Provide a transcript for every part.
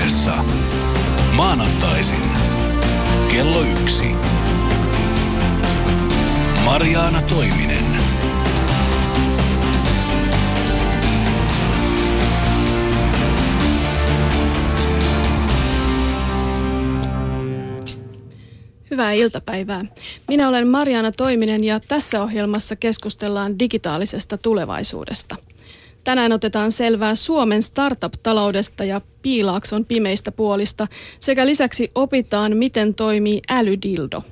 puheessa maanantaisin kello yksi. Mariaana Toiminen. Hyvää iltapäivää. Minä olen Mariana Toiminen ja tässä ohjelmassa keskustellaan digitaalisesta tulevaisuudesta. Tänään otetaan selvää Suomen startup-taloudesta ja Piilaakson pimeistä puolista sekä lisäksi opitaan, miten toimii älydildo.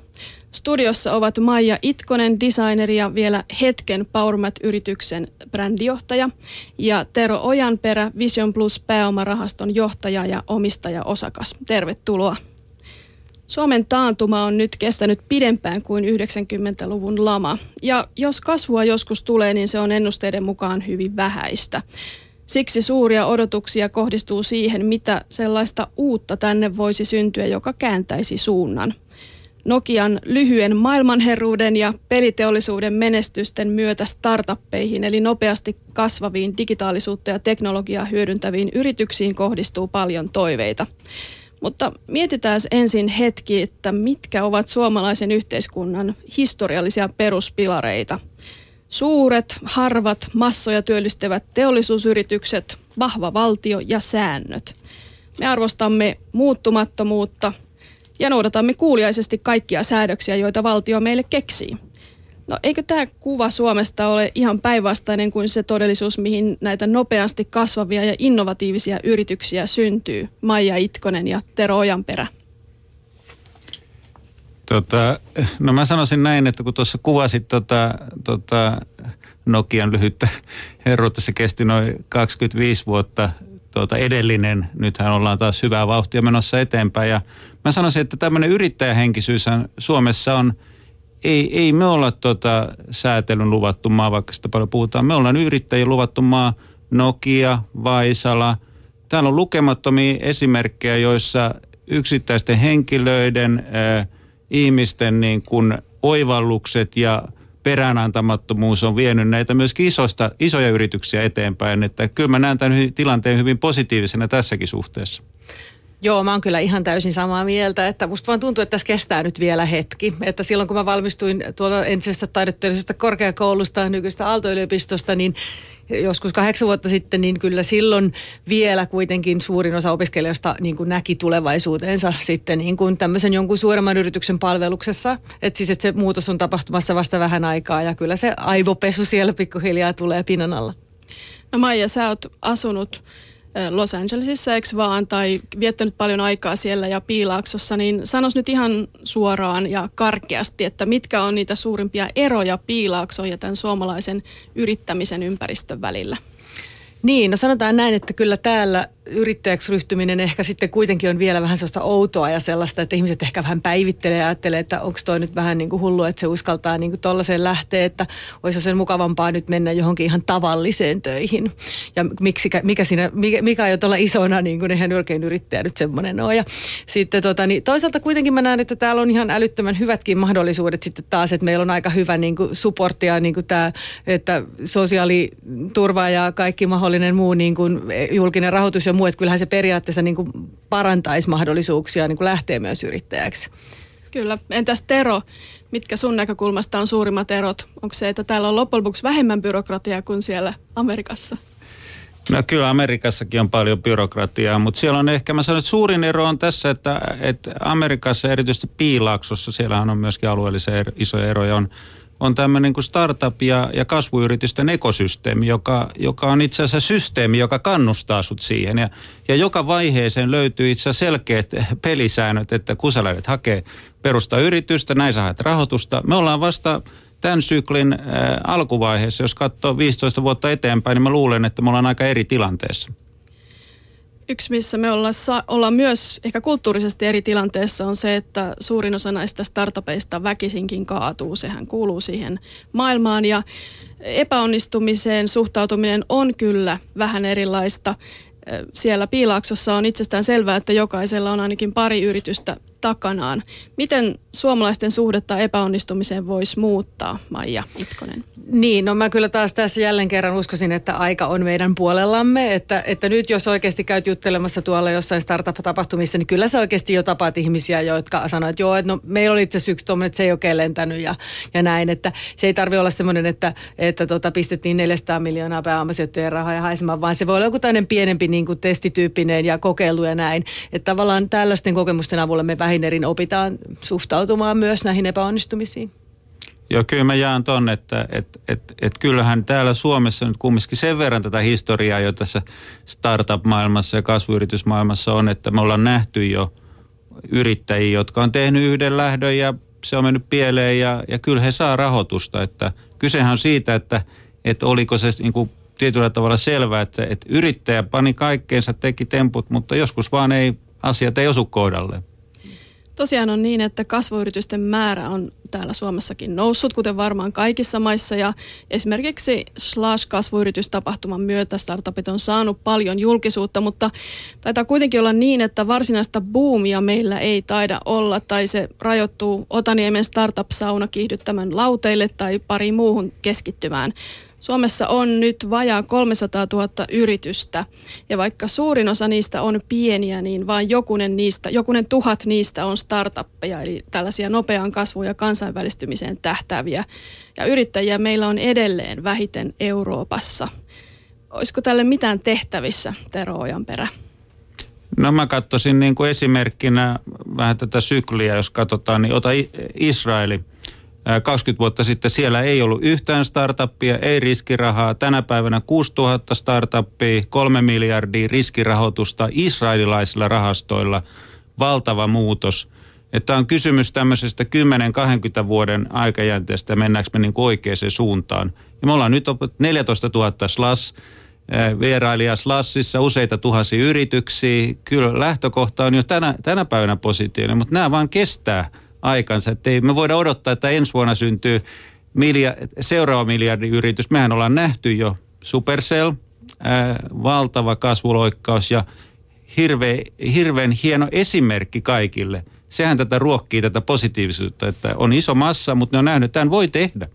Studiossa ovat Maija Itkonen, designeri ja vielä hetken PowerMat-yrityksen brändijohtaja ja Tero Ojanperä, Vision Plus pääomarahaston johtaja ja omistaja-osakas. Tervetuloa. Suomen taantuma on nyt kestänyt pidempään kuin 90-luvun lama. Ja jos kasvua joskus tulee, niin se on ennusteiden mukaan hyvin vähäistä. Siksi suuria odotuksia kohdistuu siihen, mitä sellaista uutta tänne voisi syntyä, joka kääntäisi suunnan. Nokian lyhyen maailmanherruuden ja peliteollisuuden menestysten myötä startuppeihin eli nopeasti kasvaviin digitaalisuutta ja teknologiaa hyödyntäviin yrityksiin kohdistuu paljon toiveita. Mutta mietitään ensin hetki, että mitkä ovat suomalaisen yhteiskunnan historiallisia peruspilareita. Suuret, harvat, massoja työllistävät teollisuusyritykset, vahva valtio ja säännöt. Me arvostamme muuttumattomuutta ja noudatamme kuuliaisesti kaikkia säädöksiä, joita valtio meille keksii. No eikö tämä kuva Suomesta ole ihan päinvastainen kuin se todellisuus, mihin näitä nopeasti kasvavia ja innovatiivisia yrityksiä syntyy? Maija Itkonen ja Tero Ojanperä. Tota, no mä sanoisin näin, että kun tuossa kuvasit tota, tota Nokian lyhyttä herruutta, se kesti noin 25 vuotta tuota edellinen, nythän ollaan taas hyvää vauhtia menossa eteenpäin. Ja mä sanoisin, että tämmöinen yrittäjähenkisyys Suomessa on – ei, ei me olla tota säätelyn luvattu maa, vaikka sitä paljon puhutaan. Me ollaan yrittäjien luvattu maa, Nokia, Vaisala. Täällä on lukemattomia esimerkkejä, joissa yksittäisten henkilöiden, äh, ihmisten niin kuin oivallukset ja peräänantamattomuus on vienyt näitä myös isoja yrityksiä eteenpäin. Että kyllä mä näen tämän tilanteen hyvin positiivisena tässäkin suhteessa. Joo, mä oon kyllä ihan täysin samaa mieltä, että musta vaan tuntuu, että tässä kestää nyt vielä hetki. Että silloin kun mä valmistuin tuolta entisestä taidetteellisesta korkeakoulusta, nykyistä Aalto-yliopistosta, niin joskus kahdeksan vuotta sitten, niin kyllä silloin vielä kuitenkin suurin osa opiskelijoista niin kuin näki tulevaisuutensa sitten niin kuin tämmöisen jonkun suuremman yrityksen palveluksessa. Että siis että se muutos on tapahtumassa vasta vähän aikaa ja kyllä se aivopesu siellä pikkuhiljaa tulee pinnan alla. No Maija, sä oot asunut Los Angelesissa, eikö vaan, tai viettänyt paljon aikaa siellä ja Piilaaksossa, niin sanos nyt ihan suoraan ja karkeasti, että mitkä on niitä suurimpia eroja Piilaakson ja tämän suomalaisen yrittämisen ympäristön välillä? Niin, no sanotaan näin, että kyllä täällä yrittäjäksi ryhtyminen ehkä sitten kuitenkin on vielä vähän sellaista outoa ja sellaista, että ihmiset ehkä vähän päivittelee ja ajattelee, että onko toi nyt vähän niin kuin hullu, että se uskaltaa niin kuin tollaiseen lähteä, että olisi sen mukavampaa nyt mennä johonkin ihan tavalliseen töihin. Ja miksi, mikä, siinä, mikä, mikä jo tuolla isona, niin kuin eihän oikein yrittäjä nyt semmoinen ole. Ja sitten tota, niin toisaalta kuitenkin mä näen, että täällä on ihan älyttömän hyvätkin mahdollisuudet sitten taas, että meillä on aika hyvä niin kuin supportia, niin kuin tämä, että sosiaaliturva ja kaikki mahdollinen muu niin kuin julkinen rahoitus ja muu, että kyllähän se periaatteessa niin kuin parantaisi mahdollisuuksia niin kuin lähteä myös yrittäjäksi. Kyllä. Entäs Tero, mitkä sun näkökulmasta on suurimmat erot? Onko se, että täällä on loppujen lopuksi vähemmän byrokratiaa kuin siellä Amerikassa? No kyllä Amerikassakin on paljon byrokratiaa, mutta siellä on ehkä, mä sanon, että suurin ero on tässä, että, että Amerikassa, erityisesti Piilaaksossa, siellä on myöskin alueellisia er, isoja eroja, on on tämmöinen kuin startup- ja, ja kasvuyritysten ekosysteemi, joka, joka on itse asiassa systeemi, joka kannustaa sut siihen. Ja, ja joka vaiheeseen löytyy itse asiassa selkeät pelisäännöt, että kun sä lähdet hakee perustaa yritystä, näin sä haet rahoitusta. Me ollaan vasta tämän syklin äh, alkuvaiheessa, jos katsoo 15 vuotta eteenpäin, niin mä luulen, että me ollaan aika eri tilanteessa. Yksi, missä me ollaan, ollaan myös ehkä kulttuurisesti eri tilanteessa on se, että suurin osa näistä startupeista väkisinkin kaatuu. Sehän kuuluu siihen maailmaan ja epäonnistumiseen suhtautuminen on kyllä vähän erilaista. Siellä Piilaaksossa on itsestään selvää, että jokaisella on ainakin pari yritystä takanaan. Miten suomalaisten suhdetta epäonnistumiseen voisi muuttaa, Maija Itkonen? Niin, no mä kyllä taas tässä jälleen kerran uskoisin, että aika on meidän puolellamme. Että, että nyt jos oikeasti käyt juttelemassa tuolla jossain startup-tapahtumissa, niin kyllä sä oikeasti jo tapaat ihmisiä, jotka sanoit, että joo, että no meillä oli itse yksi tuommoinen, että se ei oikein lentänyt ja, ja näin. Että se ei tarvi olla semmoinen, että, että tota, pistettiin 400 miljoonaa pääomasijoittujen rahoja haisemaan, vaan se voi olla joku tämmöinen pienempi niin kuin testityyppinen ja kokeilu ja näin. Että tavallaan tällaisten kokemusten avulla me vähinerin opitaan suhtautumaan myös näihin epäonnistumisiin. Joo, kyllä mä jaan ton, että et, et, et kyllähän täällä Suomessa nyt kumminkin sen verran tätä historiaa jo tässä startup-maailmassa ja kasvuyritysmaailmassa on, että me ollaan nähty jo yrittäjiä, jotka on tehnyt yhden lähdön ja se on mennyt pieleen ja, ja kyllä he saa rahoitusta. Että kysehän on siitä, että, että oliko se niin kuin tietyllä tavalla selvää, että, että yrittäjä pani kaikkeensa, teki temput, mutta joskus vaan ei, asiat ei osu kohdalleen. Tosiaan on niin, että kasvuyritysten määrä on täällä Suomessakin noussut, kuten varmaan kaikissa maissa. Ja esimerkiksi Slash-kasvuyritystapahtuman myötä startupit on saanut paljon julkisuutta, mutta taitaa kuitenkin olla niin, että varsinaista boomia meillä ei taida olla, tai se rajoittuu Otaniemen startup-sauna kiihdyttämän lauteille tai pari muuhun keskittymään. Suomessa on nyt vajaa 300 000 yritystä ja vaikka suurin osa niistä on pieniä, niin vain jokunen, niistä, jokunen tuhat niistä on startuppeja, eli tällaisia nopean kasvuun ja kansainvälistymiseen tähtääviä. Ja yrittäjiä meillä on edelleen vähiten Euroopassa. Olisiko tälle mitään tehtävissä, Tero Ojanperä? No mä katsoisin niin kuin esimerkkinä vähän tätä sykliä, jos katsotaan, niin ota Israeli – 20 vuotta sitten siellä ei ollut yhtään startuppia, ei riskirahaa. Tänä päivänä 6000 startuppia, 3 miljardia riskirahoitusta israelilaisilla rahastoilla. Valtava muutos. Että on kysymys tämmöisestä 10-20 vuoden aikajänteestä, mennäänkö me niin oikeaan suuntaan. Ja me ollaan nyt 14 000 SLAS, vierailija Slassissa, useita tuhansia yrityksiä. Kyllä lähtökohta on jo tänä, tänä päivänä positiivinen, mutta nämä vaan kestää – aikansa. Että ei me voida odottaa, että ensi vuonna syntyy milja, seuraava miljardin yritys. Mehän ollaan nähty jo Supercell, ää, valtava kasvuloikkaus ja hirve, hirveän hieno esimerkki kaikille. Sehän tätä ruokkii tätä positiivisuutta, että on iso massa, mutta ne on nähnyt, että tämän voi tehdä.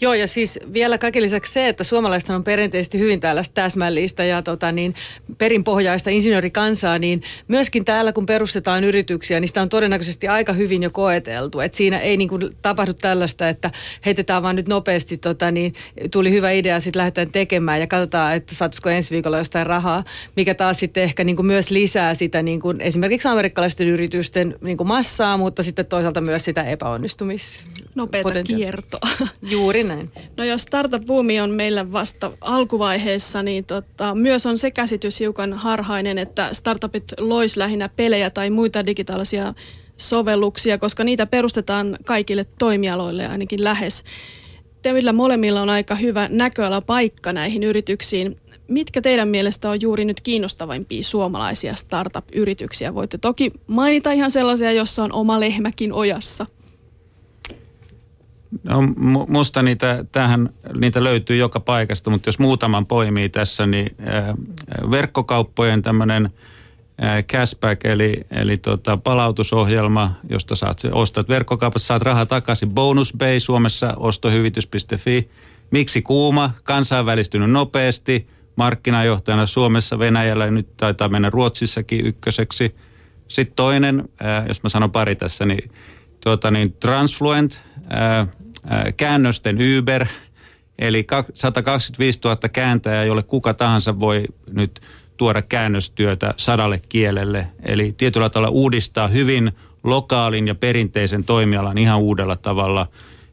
Joo, ja siis vielä kaiken lisäksi se, että suomalaiset on perinteisesti hyvin tällaista täsmällistä ja tota, niin, perinpohjaista insinöörikansaa, niin myöskin täällä kun perustetaan yrityksiä, niin sitä on todennäköisesti aika hyvin jo koeteltu. Et siinä ei niin kuin, tapahdu tällaista, että heitetään vaan nyt nopeasti, tota, niin, tuli hyvä idea, sitten lähdetään tekemään ja katsotaan, että saataisiko ensi viikolla jostain rahaa, mikä taas sitten ehkä niin kuin myös lisää sitä niin kuin, esimerkiksi amerikkalaisten yritysten niin kuin massaa, mutta sitten toisaalta myös sitä epäonnistumista. Nopeata kiertoa. Juuri näin. No jos startup-buumi on meillä vasta alkuvaiheessa, niin tota, myös on se käsitys hiukan harhainen, että startupit lois lähinnä pelejä tai muita digitaalisia sovelluksia, koska niitä perustetaan kaikille toimialoille ainakin lähes. Teillä molemmilla on aika hyvä näköala paikka näihin yrityksiin. Mitkä teidän mielestä on juuri nyt kiinnostavimpia suomalaisia startup-yrityksiä? Voitte toki mainita ihan sellaisia, jossa on oma lehmäkin ojassa. No, musta niitä, tähän, niitä löytyy joka paikasta, mutta jos muutaman poimii tässä, niin äh, verkkokauppojen tämmöinen äh, cashback, eli, eli tota, palautusohjelma, josta saat, ostat verkkokaupassa, saat rahaa takaisin. Bonus Bay Suomessa, ostohyvitys.fi. Miksi kuuma? Kansainvälistynyt nopeasti. Markkinajohtajana Suomessa, Venäjällä nyt taitaa mennä Ruotsissakin ykköseksi. Sitten toinen, äh, jos mä sanon pari tässä, niin, tuota, niin Transfluent, käännösten Uber, eli 125 000 kääntäjää, jolle kuka tahansa voi nyt tuoda käännöstyötä sadalle kielelle. Eli tietyllä tavalla uudistaa hyvin lokaalin ja perinteisen toimialan ihan uudella tavalla.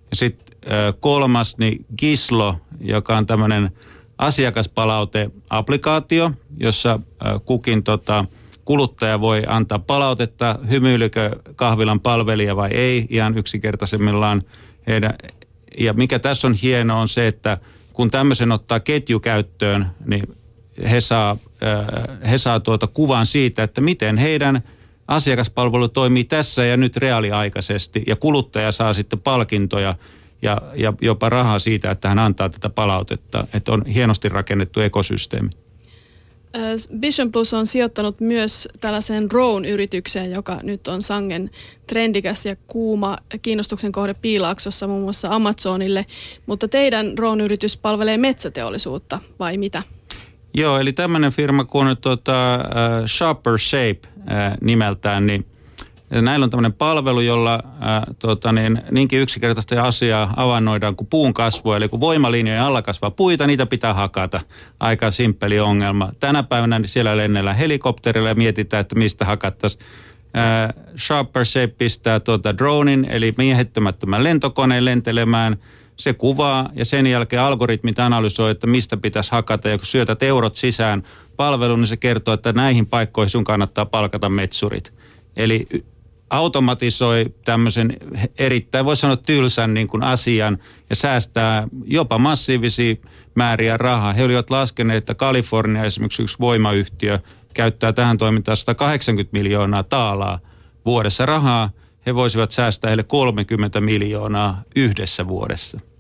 Ja sitten kolmas, niin Gislo, joka on tämmöinen asiakaspalaute-applikaatio, jossa kukin tota, kuluttaja voi antaa palautetta, hymyilikö kahvilan palvelija vai ei, ihan yksinkertaisemmillaan heidän, ja mikä tässä on hieno on se, että kun tämmöisen ottaa ketjukäyttöön, niin he saa, äh, he saa tuota kuvan siitä, että miten heidän asiakaspalvelu toimii tässä ja nyt reaaliaikaisesti ja kuluttaja saa sitten palkintoja ja, ja jopa rahaa siitä, että hän antaa tätä palautetta. Että on hienosti rakennettu ekosysteemi. Vision Plus on sijoittanut myös tällaiseen drone-yritykseen, joka nyt on sangen trendikäs ja kuuma kiinnostuksen kohde Piilaaksossa muun muassa Amazonille. Mutta teidän drone-yritys palvelee metsäteollisuutta vai mitä? Joo, eli tämmöinen firma kuin tuota, uh, Shopper Shape uh, nimeltään, niin näillä on tämmöinen palvelu, jolla uh, tuota, niin, niinkin yksinkertaista asiaa avannoidaan kuin puun kasvua. Eli kun voimalinjojen alla kasvaa puita, niitä pitää hakata. Aika simppeli ongelma. Tänä päivänä siellä lennellään helikopterilla ja mietitään, että mistä hakattaisiin. Shopper Shape pistää tuota dronin, eli miehittämättömän lentokoneen lentelemään – se kuvaa ja sen jälkeen algoritmit analysoi, että mistä pitäisi hakata. Ja kun syötät eurot sisään palveluun, niin se kertoo, että näihin paikkoihin sun kannattaa palkata metsurit. Eli automatisoi tämmöisen erittäin, voisi sanoa tylsän niin kuin asian ja säästää jopa massiivisia määriä rahaa. He olivat laskeneet, että Kalifornia esimerkiksi yksi voimayhtiö käyttää tähän toimintaan 180 miljoonaa taalaa vuodessa rahaa. He voisivat säästää heille 30 miljoonaa yhdessä vuodessa.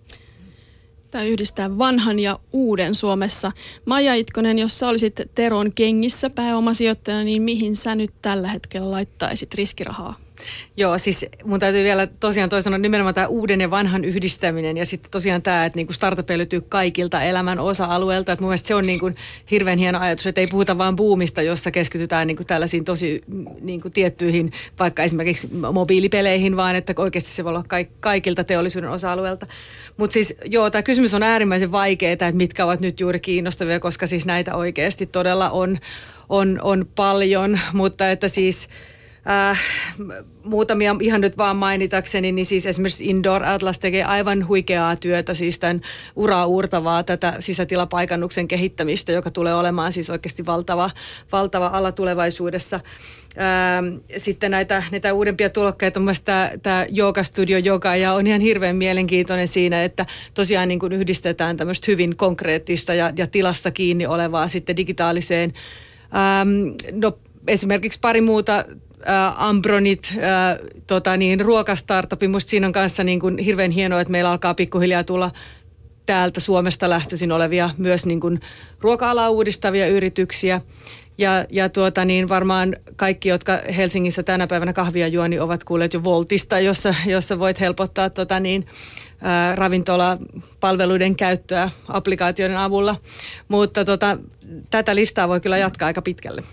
Tämä yhdistää vanhan ja uuden Suomessa. Maija Itkonen, jos sä olisit Teron kengissä pääomasijoittajana, niin mihin sä nyt tällä hetkellä laittaisit riskirahaa? Joo, siis mun täytyy vielä tosiaan toi sanoa nimenomaan tämä uuden ja vanhan yhdistäminen ja sitten tosiaan tämä, että niinku startup löytyy kaikilta elämän osa-alueilta. Mun mielestä se on niinku hirveän hieno ajatus, että ei puhuta vain buumista, jossa keskitytään niinku tällaisiin tosi niinku tiettyihin, vaikka esimerkiksi mobiilipeleihin, vaan että oikeasti se voi olla kaikilta teollisuuden osa-alueilta. Mutta siis joo, tämä kysymys on äärimmäisen vaikeaa, että mitkä ovat nyt juuri kiinnostavia, koska siis näitä oikeasti todella on, on, on paljon, mutta että siis – Äh, muutamia ihan nyt vaan mainitakseni, niin siis esimerkiksi Indoor Atlas tekee aivan huikeaa työtä, siis tämän uraa uurtavaa tätä sisätilapaikannuksen kehittämistä, joka tulee olemaan siis oikeasti valtava, valtava ala tulevaisuudessa. Ähm, sitten näitä, näitä uudempia tulokkeita, myös tämä, tämä Yoga Studio Yoga, ja on ihan hirveän mielenkiintoinen siinä, että tosiaan niin kuin yhdistetään tämmöistä hyvin konkreettista ja, ja tilasta kiinni olevaa sitten digitaaliseen. Ähm, no, esimerkiksi pari muuta äh, Ambronit, äh, tota niin, ruokastartupi. Musta siinä on kanssa niin kuin hirveän hienoa, että meillä alkaa pikkuhiljaa tulla täältä Suomesta lähtöisin olevia myös niin kuin ruoka-alaa uudistavia yrityksiä. Ja, ja tuota niin, varmaan kaikki, jotka Helsingissä tänä päivänä kahvia juo, niin ovat kuulleet jo Voltista, jossa, jossa voit helpottaa tota niin, ää, ravintolapalveluiden käyttöä applikaatioiden avulla. Mutta tota, tätä listaa voi kyllä jatkaa aika pitkälle.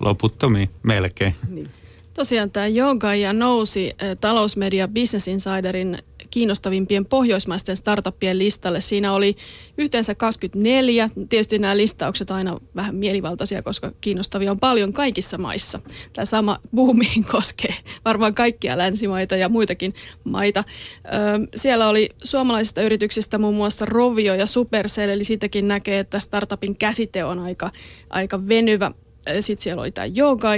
Loputtomiin, melkein. Niin. Tosiaan tämä Yoga ja nousi talousmedia Business Insiderin kiinnostavimpien pohjoismaisten startuppien listalle. Siinä oli yhteensä 24. Tietysti nämä listaukset aina vähän mielivaltaisia, koska kiinnostavia on paljon kaikissa maissa. Tämä sama boomiin koskee varmaan kaikkia länsimaita ja muitakin maita. siellä oli suomalaisista yrityksistä muun muassa Rovio ja Supercell, eli siitäkin näkee, että startupin käsite on aika, aika venyvä sitten siellä oli tämä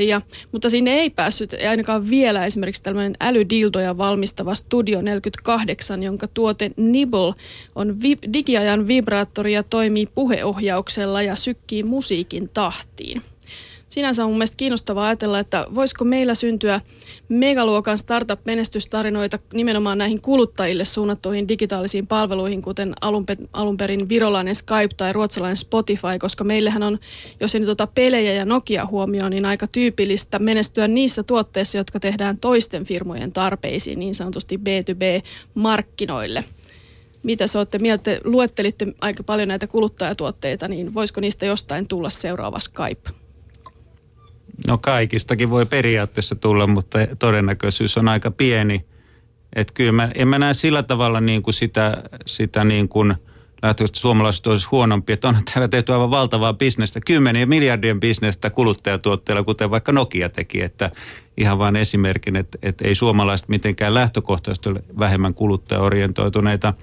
ja, mutta sinne ei päässyt ei ainakaan vielä esimerkiksi tällainen älydildoja valmistava Studio 48, jonka tuote Nibble on vi- digiajan vibraattori ja toimii puheohjauksella ja sykkii musiikin tahtiin sinänsä on mun mielestä kiinnostavaa ajatella, että voisiko meillä syntyä megaluokan startup-menestystarinoita nimenomaan näihin kuluttajille suunnattuihin digitaalisiin palveluihin, kuten alun, perin virolainen Skype tai ruotsalainen Spotify, koska meillähän on, jos ei nyt ota pelejä ja Nokia huomioon, niin aika tyypillistä menestyä niissä tuotteissa, jotka tehdään toisten firmojen tarpeisiin, niin sanotusti B2B-markkinoille. Mitä sä olette mieltä? Luettelitte aika paljon näitä kuluttajatuotteita, niin voisiko niistä jostain tulla seuraava Skype? No kaikistakin voi periaatteessa tulla, mutta todennäköisyys on aika pieni. Että kyllä mä, en mä näe sillä tavalla niin kuin sitä, sitä niin kuin lähtökohtaisesti suomalaiset olisi huonompi, että on täällä tehty aivan valtavaa bisnestä, kymmenien miljardien bisnestä kuluttajatuotteilla, kuten vaikka Nokia teki, että ihan vain esimerkin, että, että ei suomalaiset mitenkään lähtökohtaisesti ole vähemmän kuluttajaorientoituneita.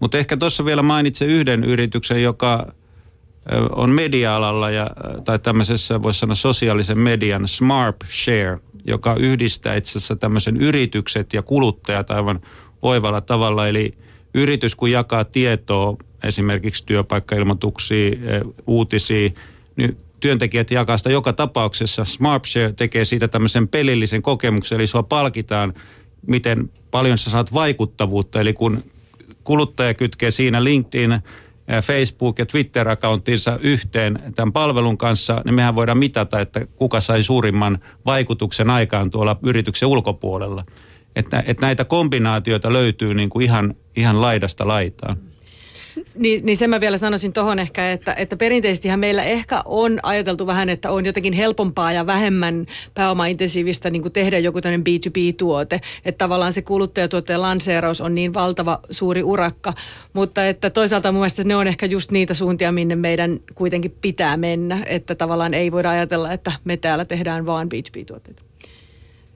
Mutta ehkä tuossa vielä mainitsen yhden yrityksen, joka on media-alalla ja, tai tämmöisessä voisi sanoa sosiaalisen median Smart Share, joka yhdistää itse asiassa tämmöisen yritykset ja kuluttajat aivan oivalla tavalla. Eli yritys kun jakaa tietoa esimerkiksi työpaikkailmoituksia, uutisia, niin työntekijät jakaa sitä joka tapauksessa. SmartShare tekee siitä tämmöisen pelillisen kokemuksen, eli sua palkitaan, miten paljon sä saat vaikuttavuutta. Eli kun kuluttaja kytkee siinä LinkedIn Facebook- ja Twitter-accounttinsa yhteen tämän palvelun kanssa, niin mehän voidaan mitata, että kuka sai suurimman vaikutuksen aikaan tuolla yrityksen ulkopuolella. Että, että näitä kombinaatioita löytyy niin kuin ihan, ihan laidasta laitaan. Niin, niin sen mä vielä sanoisin tuohon ehkä, että, että perinteisestihän meillä ehkä on ajateltu vähän, että on jotenkin helpompaa ja vähemmän pääomaintensiivistä niin kuin tehdä joku tämmöinen B2B-tuote. Että tavallaan se kuluttajatuotteen lanseeraus on niin valtava suuri urakka, mutta että toisaalta mun mielestä ne on ehkä just niitä suuntia, minne meidän kuitenkin pitää mennä. Että tavallaan ei voida ajatella, että me täällä tehdään vaan B2B-tuotteita.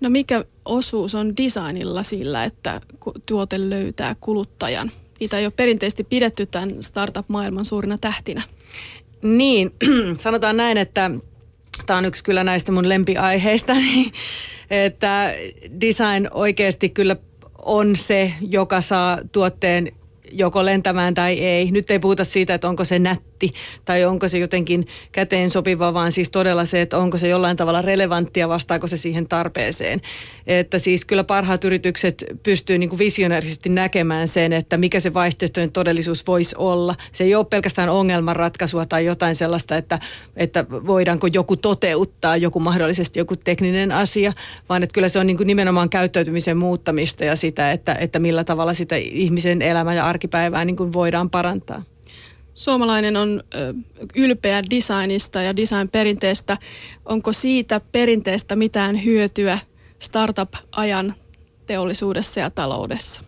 No mikä osuus on designilla sillä, että tuote löytää kuluttajan? Niitä ei ole perinteisesti pidetty tämän startup-maailman suurina tähtinä. Niin, sanotaan näin, että tämä on yksi kyllä näistä mun lempiaiheista, että design oikeasti kyllä on se, joka saa tuotteen joko lentämään tai ei. Nyt ei puhuta siitä, että onko se nätti tai onko se jotenkin käteen sopiva, vaan siis todella se, että onko se jollain tavalla relevanttia, vastaako se siihen tarpeeseen. Että siis kyllä parhaat yritykset pystyy niin kuin visionäärisesti näkemään sen, että mikä se vaihtoehtoinen todellisuus voisi olla. Se ei ole pelkästään ongelmanratkaisua tai jotain sellaista, että, että voidaanko joku toteuttaa, joku mahdollisesti joku tekninen asia, vaan että kyllä se on niin kuin nimenomaan käyttäytymisen muuttamista ja sitä, että, että millä tavalla sitä ihmisen elämä ja arkipäivää niin kuin voidaan parantaa. Suomalainen on ylpeä designista ja design-perinteestä. Onko siitä perinteestä mitään hyötyä startup-ajan teollisuudessa ja taloudessa?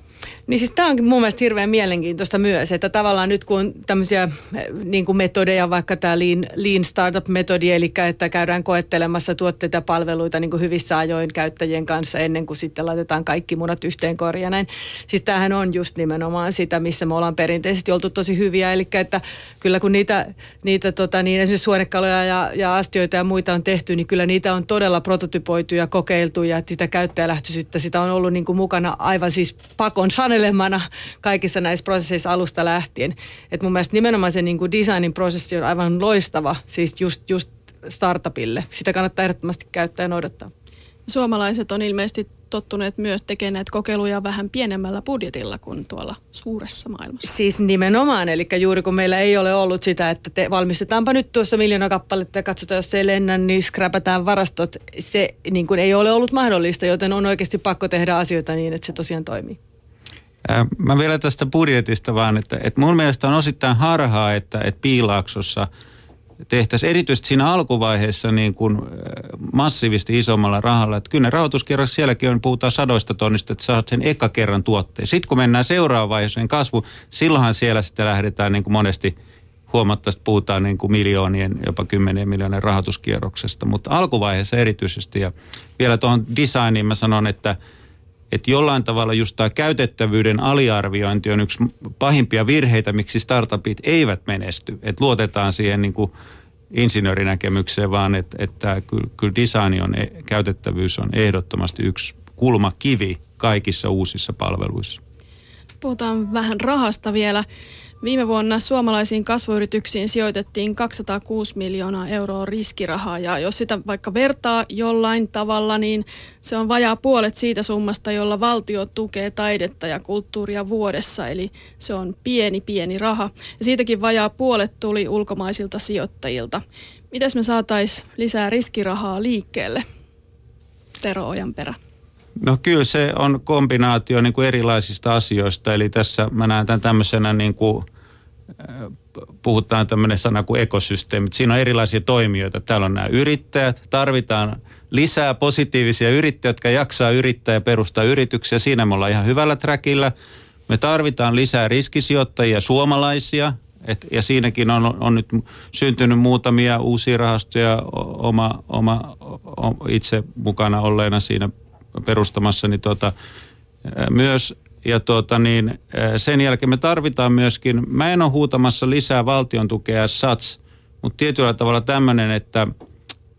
Niin siis tämä onkin mun mielestä hirveän mielenkiintoista myös, että tavallaan nyt kun tämmöisiä eh, niin kuin metodeja, vaikka tämä lean, lean startup-metodi, eli että käydään koettelemassa tuotteita ja palveluita niin kuin hyvissä ajoin käyttäjien kanssa ennen kuin sitten laitetaan kaikki munat yhteen korjaan näin. Siis tämähän on just nimenomaan sitä, missä me ollaan perinteisesti oltu tosi hyviä, eli että kyllä kun niitä, niitä tota, niin esimerkiksi suonekaloja ja, ja astioita ja muita on tehty, niin kyllä niitä on todella prototypoitu ja kokeiltu ja sitä käyttäjälähtöisyyttä, sitä on ollut niin kuin mukana aivan siis pakon sanelemana kaikissa näissä prosesseissa alusta lähtien. Et mun mielestä nimenomaan se niin kuin designin prosessi on aivan loistava, siis just, just startupille. Sitä kannattaa ehdottomasti käyttää ja noudattaa. Suomalaiset on ilmeisesti tottuneet myös tekemään näitä kokeiluja vähän pienemmällä budjetilla kuin tuolla suuressa maailmassa. Siis nimenomaan, eli juuri kun meillä ei ole ollut sitä, että te valmistetaanpa nyt tuossa miljoona kappaletta ja katsotaan, jos se ei lennä, niin skräpätään varastot. Se niin kuin ei ole ollut mahdollista, joten on oikeasti pakko tehdä asioita niin, että se tosiaan toimii. Mä vielä tästä budjetista vaan, että, että mun mielestä on osittain harhaa, että, että Piilaaksossa tehtäisiin erityisesti siinä alkuvaiheessa niin kuin massiivisesti isommalla rahalla. Että kyllä ne rahoituskierros sielläkin on, puhutaan sadoista tonnista, että saat sen eka kerran tuotteen. Sitten kun mennään seuraavaan vaiheeseen kasvu, silloinhan siellä sitten lähdetään niin kuin monesti huomattavasti puhutaan niin kuin miljoonien, jopa kymmenien miljoonien rahoituskierroksesta, mutta alkuvaiheessa erityisesti. Ja vielä tuohon designiin mä sanon, että – että jollain tavalla just tämä käytettävyyden aliarviointi on yksi pahimpia virheitä, miksi startupit eivät menesty. Että luotetaan siihen niin kuin insinöörinäkemykseen, vaan että, että kyllä, kyllä design on, e, käytettävyys on ehdottomasti yksi kulmakivi kaikissa uusissa palveluissa. Puhutaan vähän rahasta vielä. Viime vuonna suomalaisiin kasvuyrityksiin sijoitettiin 206 miljoonaa euroa riskirahaa ja jos sitä vaikka vertaa jollain tavalla, niin se on vajaa puolet siitä summasta, jolla valtio tukee taidetta ja kulttuuria vuodessa, eli se on pieni pieni raha. Ja siitäkin vajaa puolet tuli ulkomaisilta sijoittajilta. Mitäs me saataisiin lisää riskirahaa liikkeelle? Tero Ojanperä. No kyllä se on kombinaatio niin kuin erilaisista asioista, eli tässä mä näen tämän tämmöisenä niin kuin, äh, puhutaan tämmöinen sana kuin ekosysteemit. Siinä on erilaisia toimijoita. Täällä on nämä yrittäjät, tarvitaan lisää positiivisia yrittäjiä, jotka jaksaa yrittää ja perustaa yrityksiä. Siinä me ollaan ihan hyvällä trackillä. Me tarvitaan lisää riskisijoittajia, suomalaisia, et, ja siinäkin on, on nyt syntynyt muutamia uusia rahastoja oma, oma, oma itse mukana olleena siinä perustamassa, niin tuota, myös ja tuota niin, sen jälkeen me tarvitaan myöskin, mä en ole huutamassa lisää valtion tukea SATS, mutta tietyllä tavalla tämmöinen, että,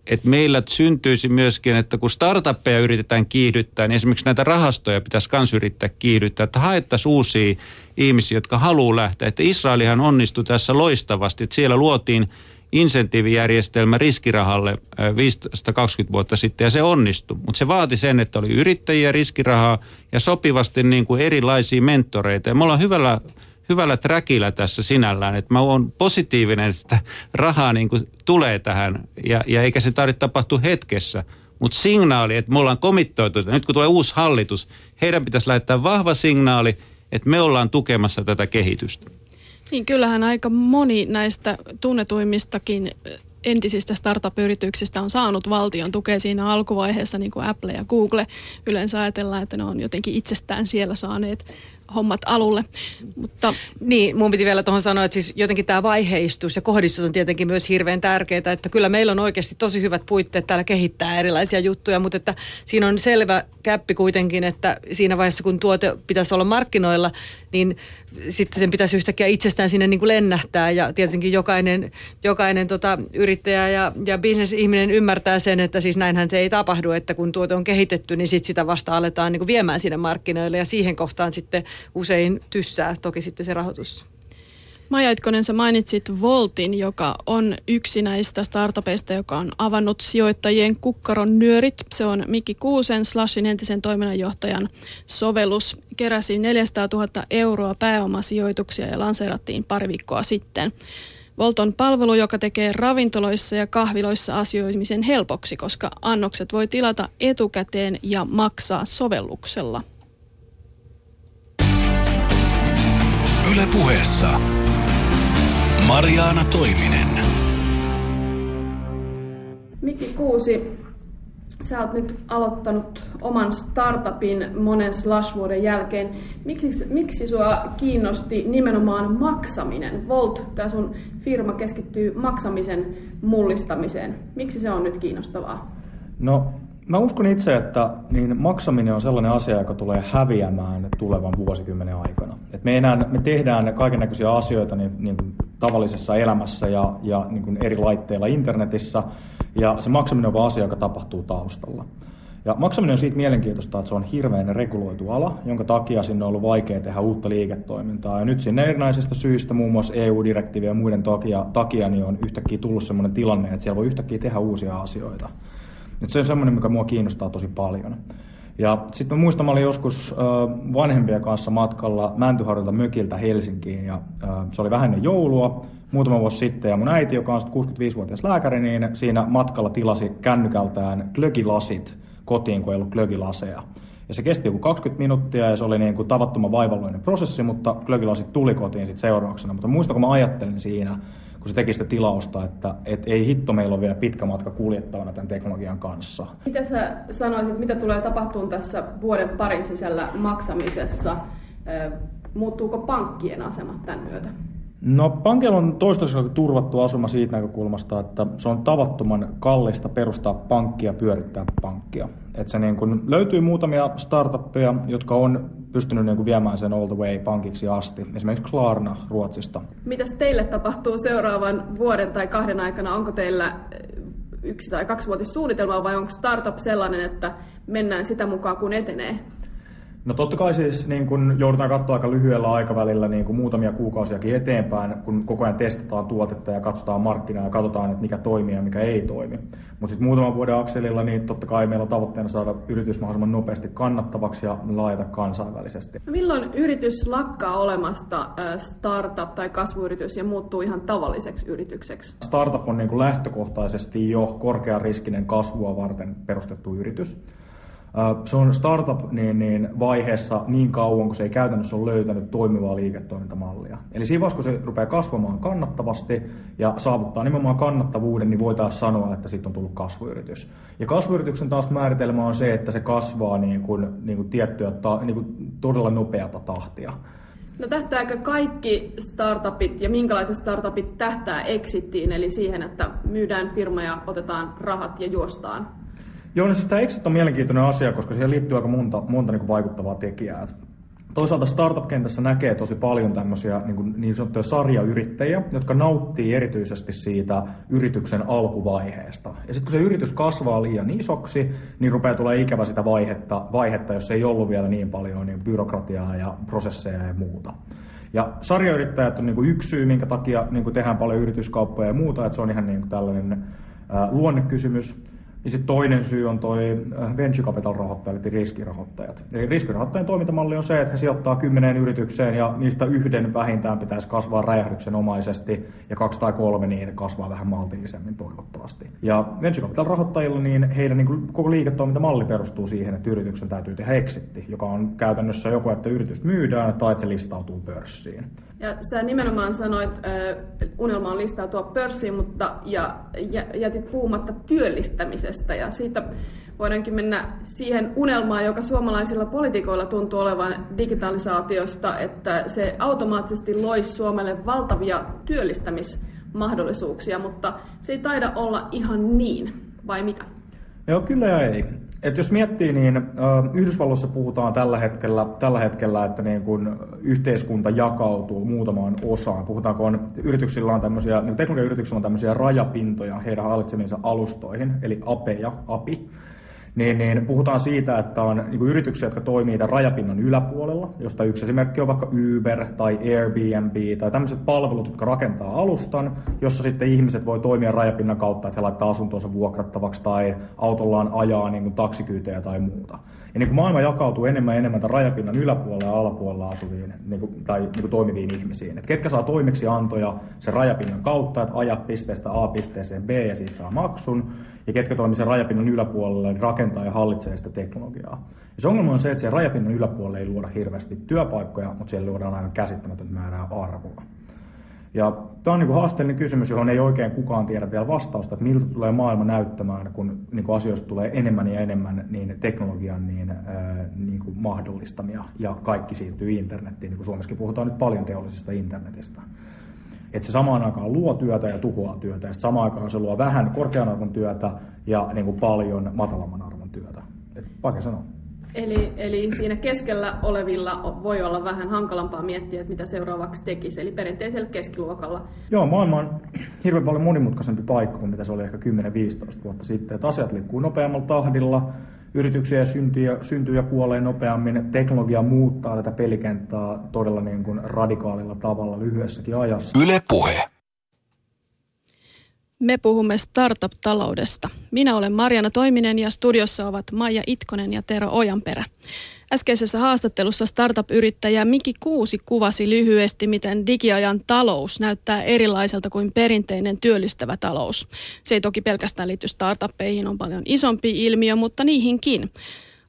että meillä syntyisi myöskin, että kun startuppeja yritetään kiihdyttää, niin esimerkiksi näitä rahastoja pitäisi myös yrittää kiihdyttää, että haettaisiin uusia ihmisiä, jotka haluaa lähteä. Että Israelihan onnistui tässä loistavasti, että siellä luotiin insentiivijärjestelmä riskirahalle 15-20 vuotta sitten ja se onnistui. Mutta se vaati sen, että oli yrittäjiä riskirahaa ja sopivasti niin kuin erilaisia mentoreita. Ja me ollaan hyvällä, hyvällä trackillä tässä sinällään, että mä oon positiivinen, että rahaa niin kuin tulee tähän ja, ja eikä se tarvitse tapahtua hetkessä. Mutta signaali, että me ollaan komittoitu, että nyt kun tulee uusi hallitus, heidän pitäisi lähettää vahva signaali, että me ollaan tukemassa tätä kehitystä. Niin kyllähän aika moni näistä tunnetuimmistakin entisistä startup-yrityksistä on saanut valtion tukea siinä alkuvaiheessa, niin kuin Apple ja Google. Yleensä ajatellaan, että ne on jotenkin itsestään siellä saaneet hommat alulle. Mutta... Niin, mun piti vielä tuohon sanoa, että siis jotenkin tämä vaiheistus ja kohdistus on tietenkin myös hirveän tärkeää, että kyllä meillä on oikeasti tosi hyvät puitteet täällä kehittää erilaisia juttuja, mutta että siinä on selvä käppi kuitenkin, että siinä vaiheessa kun tuote pitäisi olla markkinoilla, niin sitten sen pitäisi yhtäkkiä itsestään sinne niin kuin lennähtää ja tietenkin jokainen, jokainen tota, yrittäjä ja, ja bisnesihminen ymmärtää sen, että siis näinhän se ei tapahdu, että kun tuote on kehitetty, niin sitten sitä vasta aletaan niin kuin viemään sinne markkinoille ja siihen kohtaan sitten usein tyssää toki sitten se rahoitus. Maja Itkonen, sä mainitsit Voltin, joka on yksi näistä startupeista, joka on avannut sijoittajien kukkaron nyörit. Se on Mikki Kuusen, Slashin entisen toiminnanjohtajan sovellus. Keräsi 400 000 euroa pääomasijoituksia ja lanseerattiin pari viikkoa sitten. Volt on palvelu, joka tekee ravintoloissa ja kahviloissa asioimisen helpoksi, koska annokset voi tilata etukäteen ja maksaa sovelluksella. Ylepuheessa Mariana Toiminen. Mikki Kuusi, sä oot nyt aloittanut oman startupin monen slash-vuoden jälkeen. Miksi, miksi sua kiinnosti nimenomaan maksaminen? Volt, tämä sun firma keskittyy maksamisen mullistamiseen. Miksi se on nyt kiinnostavaa? No Mä uskon itse, että niin maksaminen on sellainen asia, joka tulee häviämään tulevan vuosikymmenen aikana. Et me, enää, me tehdään kaiken näköisiä asioita niin, niin tavallisessa elämässä ja, ja niin kuin eri laitteilla internetissä, ja se maksaminen on vaan asia, joka tapahtuu taustalla. Ja maksaminen on siitä mielenkiintoista, että se on hirveän reguloitu ala, jonka takia sinne on ollut vaikea tehdä uutta liiketoimintaa. Ja nyt sinne erinäisistä syistä, muun muassa EU-direktiivien ja muiden takia, takia niin on yhtäkkiä tullut sellainen tilanne, että siellä voi yhtäkkiä tehdä uusia asioita. Et se on semmoinen, mikä mua kiinnostaa tosi paljon. Ja sitten mä muistan, mä olin joskus vanhempien kanssa matkalla Mäntyharjulta mökiltä Helsinkiin ja se oli vähän ennen joulua muutama vuosi sitten ja mun äiti, joka on 65-vuotias lääkäri, niin siinä matkalla tilasi kännykältään glögilasit kotiin, kun ei ollut glögilaseja. Ja se kesti joku 20 minuuttia ja se oli niin kuin tavattoman vaivalloinen prosessi, mutta glögilasit tuli kotiin sitten seurauksena. Mutta muista, kun mä ajattelin siinä, kun se teki sitä tilausta, että et ei hitto, meillä on vielä pitkä matka kuljettavana tämän teknologian kanssa. Mitä sä sanoisit, mitä tulee tapahtumaan tässä vuoden parin sisällä maksamisessa? Muuttuuko pankkien asemat tämän myötä? No pankilla on toistaiseksi turvattu asuma siitä näkökulmasta, että se on tavattoman kallista perustaa pankkia, pyörittää pankkia. Et se niin kun löytyy muutamia startuppeja, jotka on pystynyt niin viemään sen all the way pankiksi asti. Esimerkiksi Klarna Ruotsista. Mitäs teille tapahtuu seuraavan vuoden tai kahden aikana? Onko teillä yksi- tai kaksivuotissuunnitelma vai onko startup sellainen, että mennään sitä mukaan kun etenee? No totta kai siis niin kun joudutaan katsoa aika lyhyellä aikavälillä niin kun muutamia kuukausiakin eteenpäin, kun koko ajan testataan tuotetta ja katsotaan markkinaa ja katsotaan, että mikä toimii ja mikä ei toimi. Mutta sitten muutaman vuoden akselilla, niin totta kai meillä on tavoitteena saada yritys mahdollisimman nopeasti kannattavaksi ja laajata kansainvälisesti. No milloin yritys lakkaa olemasta startup tai kasvuyritys ja muuttuu ihan tavalliseksi yritykseksi? Startup on niin lähtökohtaisesti jo korkean riskinen kasvua varten perustettu yritys. Se on startup niin, niin vaiheessa niin kauan, kun se ei käytännössä ole löytänyt toimivaa liiketoimintamallia. Eli siinä vaiheessa, kun se rupeaa kasvamaan kannattavasti ja saavuttaa nimenomaan kannattavuuden, niin voitaisiin sanoa, että siitä on tullut kasvuyritys. Ja kasvuyrityksen taas määritelmä on se, että se kasvaa niin kuin, niin kuin tiettyä, niin kuin todella nopeata tahtia. No tähtääkö kaikki startupit ja minkälaiset startupit tähtää exittiin, eli siihen, että myydään firma ja otetaan rahat ja juostaan Joo, no siis tämä exit on mielenkiintoinen asia, koska siihen liittyy aika monta, monta niin kuin vaikuttavaa tekijää. Toisaalta startup-kentässä näkee tosi paljon tämmöisiä niin, kuin niin sanottuja sarjayrittäjiä, jotka nauttii erityisesti siitä yrityksen alkuvaiheesta. Ja sitten kun se yritys kasvaa liian isoksi, niin rupeaa tulee ikävä sitä vaihetta, vaihetta, jos ei ollut vielä niin paljon niin byrokratiaa ja prosesseja ja muuta. Ja sarjayrittäjät on niin kuin yksi syy, minkä takia niin kuin tehdään paljon yrityskauppoja ja muuta, että se on ihan niin kuin tällainen ää, luonnekysymys. Ja sitten toinen syy on toi äh, venture capital rahoittajat, eli riskirahoittajat. Eli riskirahoittajien toimintamalli on se, että he sijoittaa kymmeneen yritykseen ja niistä yhden vähintään pitäisi kasvaa räjähdyksenomaisesti ja kaksi tai kolme niin kasvaa vähän maltillisemmin toivottavasti. Ja venture capital rahoittajilla niin heidän niin koko liiketoimintamalli perustuu siihen, että yrityksen täytyy tehdä exitti, joka on käytännössä joko, että yritys myydään tai että se listautuu pörssiin. Ja sä nimenomaan sanoit, että unelma on listautua pörssiin, mutta ja, jätit puhumatta työllistämisestä. Ja siitä voidaankin mennä siihen unelmaan, joka suomalaisilla poliitikoilla tuntuu olevan digitalisaatiosta, että se automaattisesti loisi Suomelle valtavia työllistämismahdollisuuksia, mutta se ei taida olla ihan niin, vai mitä? Joo, kyllä ja ei. Et jos miettii, niin Yhdysvalloissa puhutaan tällä hetkellä, tällä hetkellä että niin kun yhteiskunta jakautuu muutamaan osaan. Puhutaan, kun yrityksillä on tämmöisiä, niin teknologiayrityksillä on tämmöisiä rajapintoja heidän hallitsemiinsa alustoihin, eli APEja, API niin, niin puhutaan siitä, että on niin yrityksiä, jotka toimii tämän rajapinnan yläpuolella, josta yksi esimerkki on vaikka Uber tai Airbnb tai tämmöiset palvelut, jotka rakentaa alustan, jossa sitten ihmiset voi toimia rajapinnan kautta, että he laittaa asuntonsa vuokrattavaksi tai autollaan ajaa niin kuin taksikyytejä tai muuta. Ja niin kuin maailma jakautuu enemmän ja enemmän rajapinnan yläpuolella ja alapuolella asuviin niin kuin, tai niin kuin toimiviin ihmisiin. Et ketkä saa toimeksiantoja sen rajapinnan kautta, että ajaa pisteestä A pisteeseen B ja siitä saa maksun, ja ketkä toimii sen rajapinnan yläpuolella, niin rakentaa ja hallitsee sitä teknologiaa. Ja se ongelma on se, että sen rajapinnan yläpuolella ei luoda hirveästi työpaikkoja, mutta siellä luodaan aina käsittämätöntä määrää arvoa. Ja tämä on niin kuin haasteellinen kysymys, johon ei oikein kukaan tiedä vielä vastausta, että miltä tulee maailma näyttämään, kun niin kuin asioista tulee enemmän ja enemmän niin teknologian niin, niin kuin mahdollistamia ja kaikki siirtyy internettiin. Niin kuin Suomessakin puhutaan nyt paljon teollisesta internetistä. Että se samaan aikaan luo työtä ja tuhoaa työtä, ja samaan aikaan se luo vähän korkean arvon työtä ja niin kuin paljon matalamman arvon työtä. Et vaikka sanoa. Eli, eli siinä keskellä olevilla voi olla vähän hankalampaa miettiä, että mitä seuraavaksi tekisi, eli perinteisellä keskiluokalla. Joo, maailma on hirveän paljon monimutkaisempi paikka kuin mitä se oli ehkä 10-15 vuotta sitten. Että asiat liikkuu nopeammalla tahdilla, yrityksiä syntyy ja, syntyy ja kuolee nopeammin, teknologia muuttaa tätä pelikenttää todella niin kuin radikaalilla tavalla lyhyessäkin ajassa. Yle puhe. Me puhumme startup-taloudesta. Minä olen Marjana Toiminen ja studiossa ovat Maija Itkonen ja Tero Ojanperä. Äskeisessä haastattelussa startup-yrittäjä Miki Kuusi kuvasi lyhyesti, miten digiajan talous näyttää erilaiselta kuin perinteinen työllistävä talous. Se ei toki pelkästään liity startuppeihin, on paljon isompi ilmiö, mutta niihinkin.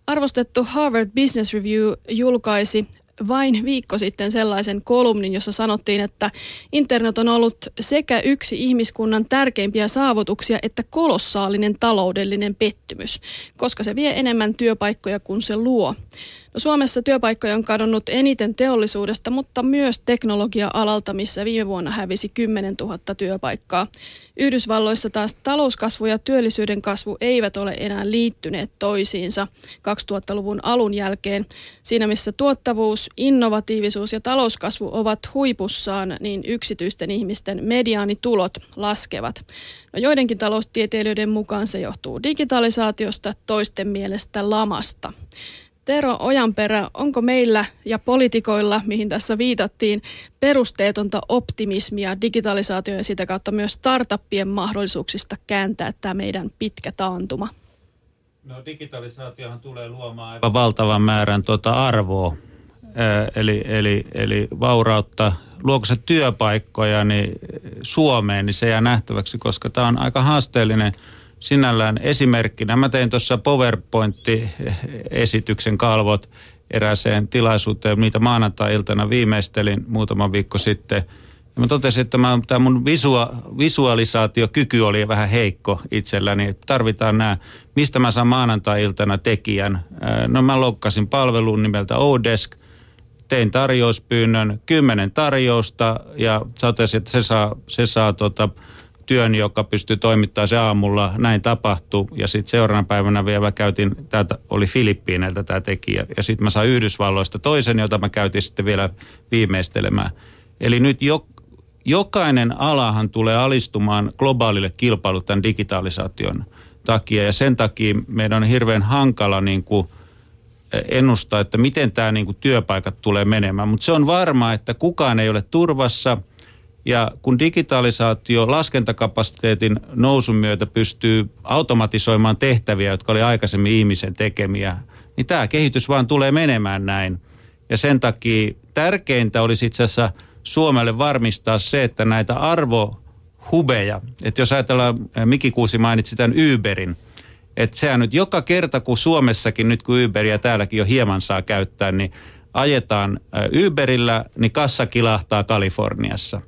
Arvostettu Harvard Business Review julkaisi vain viikko sitten sellaisen kolumnin, jossa sanottiin, että internet on ollut sekä yksi ihmiskunnan tärkeimpiä saavutuksia että kolossaalinen taloudellinen pettymys, koska se vie enemmän työpaikkoja kuin se luo. No Suomessa työpaikkoja on kadonnut eniten teollisuudesta, mutta myös teknologia-alalta, missä viime vuonna hävisi 10 000 työpaikkaa. Yhdysvalloissa taas talouskasvu ja työllisyyden kasvu eivät ole enää liittyneet toisiinsa 2000-luvun alun jälkeen. Siinä missä tuottavuus, innovatiivisuus ja talouskasvu ovat huipussaan, niin yksityisten ihmisten mediaanitulot laskevat. No joidenkin taloustieteilijöiden mukaan se johtuu digitalisaatiosta, toisten mielestä lamasta. Tero Ojanperä, onko meillä ja poliitikoilla, mihin tässä viitattiin, perusteetonta optimismia digitalisaatio ja sitä kautta myös startuppien mahdollisuuksista kääntää tämä meidän pitkä taantuma? No digitalisaatiohan tulee luomaan aivan valtavan määrän tuota arvoa, eli, eli, eli vaurautta. Luoko se työpaikkoja niin Suomeen, niin se jää nähtäväksi, koska tämä on aika haasteellinen – sinällään esimerkkinä. Mä tein tuossa PowerPoint-esityksen kalvot erääseen tilaisuuteen, niitä maanantai-iltana viimeistelin muutama viikko sitten. Ja mä totesin, että tämä mun visua, visualisaatiokyky oli vähän heikko itselläni. Tarvitaan nämä, mistä mä saan maanantai-iltana tekijän. No mä lokkasin palvelun nimeltä Odesk, tein tarjouspyynnön, kymmenen tarjousta ja totesin, että se saa, se saa tota, työn, joka pystyy toimittamaan se aamulla. Näin tapahtui. Ja sitten seuraavana päivänä vielä käytin, täältä oli Filippiineiltä tämä tekijä. Ja sitten mä sain Yhdysvalloista toisen, jota mä käytin sitten vielä viimeistelemään. Eli nyt jo, jokainen alahan tulee alistumaan globaalille kilpailulle tämän digitalisaation takia. Ja sen takia meidän on hirveän hankala niin kuin ennustaa, että miten tämä niin kuin työpaikat tulee menemään. Mutta se on varma, että kukaan ei ole turvassa – Ja kun digitalisaatio laskentakapasiteetin nousun myötä pystyy automatisoimaan tehtäviä, jotka oli aikaisemmin ihmisen tekemiä, niin tämä kehitys vaan tulee menemään näin. Ja sen takia tärkeintä olisi itse asiassa Suomelle varmistaa se, että näitä arvohubeja, että jos ajatellaan, Miki Kuusi mainitsi tämän Uberin, että sehän nyt joka kerta, kun Suomessakin, nyt kun Uberia täälläkin jo hieman saa käyttää, niin ajetaan Uberillä, niin kassa kilahtaa Kaliforniassa.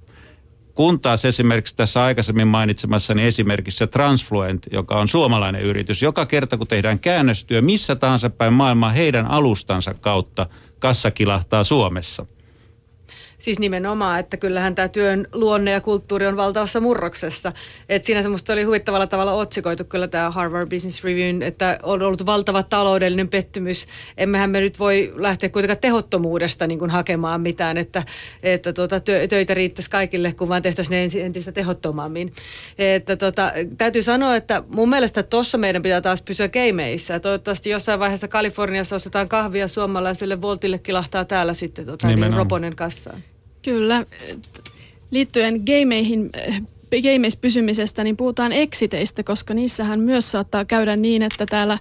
Kun taas esimerkiksi tässä aikaisemmin mainitsemassani esimerkissä Transfluent, joka on suomalainen yritys, joka kerta kun tehdään käännöstyö missä tahansa päin maailmaa heidän alustansa kautta, kassa kilahtaa Suomessa – Siis nimenomaan, että kyllähän tämä työn luonne ja kulttuuri on valtavassa murroksessa. Et siinä semmoista oli huvittavalla tavalla otsikoitu kyllä tämä Harvard Business Review, että on ollut valtava taloudellinen pettymys. Emmehän me nyt voi lähteä kuitenkaan tehottomuudesta niin kuin hakemaan mitään, että, että tuota, töitä riittäisi kaikille, kun vaan tehtäisiin ne entistä tehottomammin. Että tuota, täytyy sanoa, että mun mielestä tuossa meidän pitää taas pysyä keimeissä. Toivottavasti jossain vaiheessa Kaliforniassa ostetaan kahvia suomalaiselle, Voltille kilahtaa täällä sitten tuota, niin Roponen kassaan. Kyllä. Liittyen gameihin, gameissa pysymisestä, niin puhutaan exiteistä, koska niissähän myös saattaa käydä niin, että täällä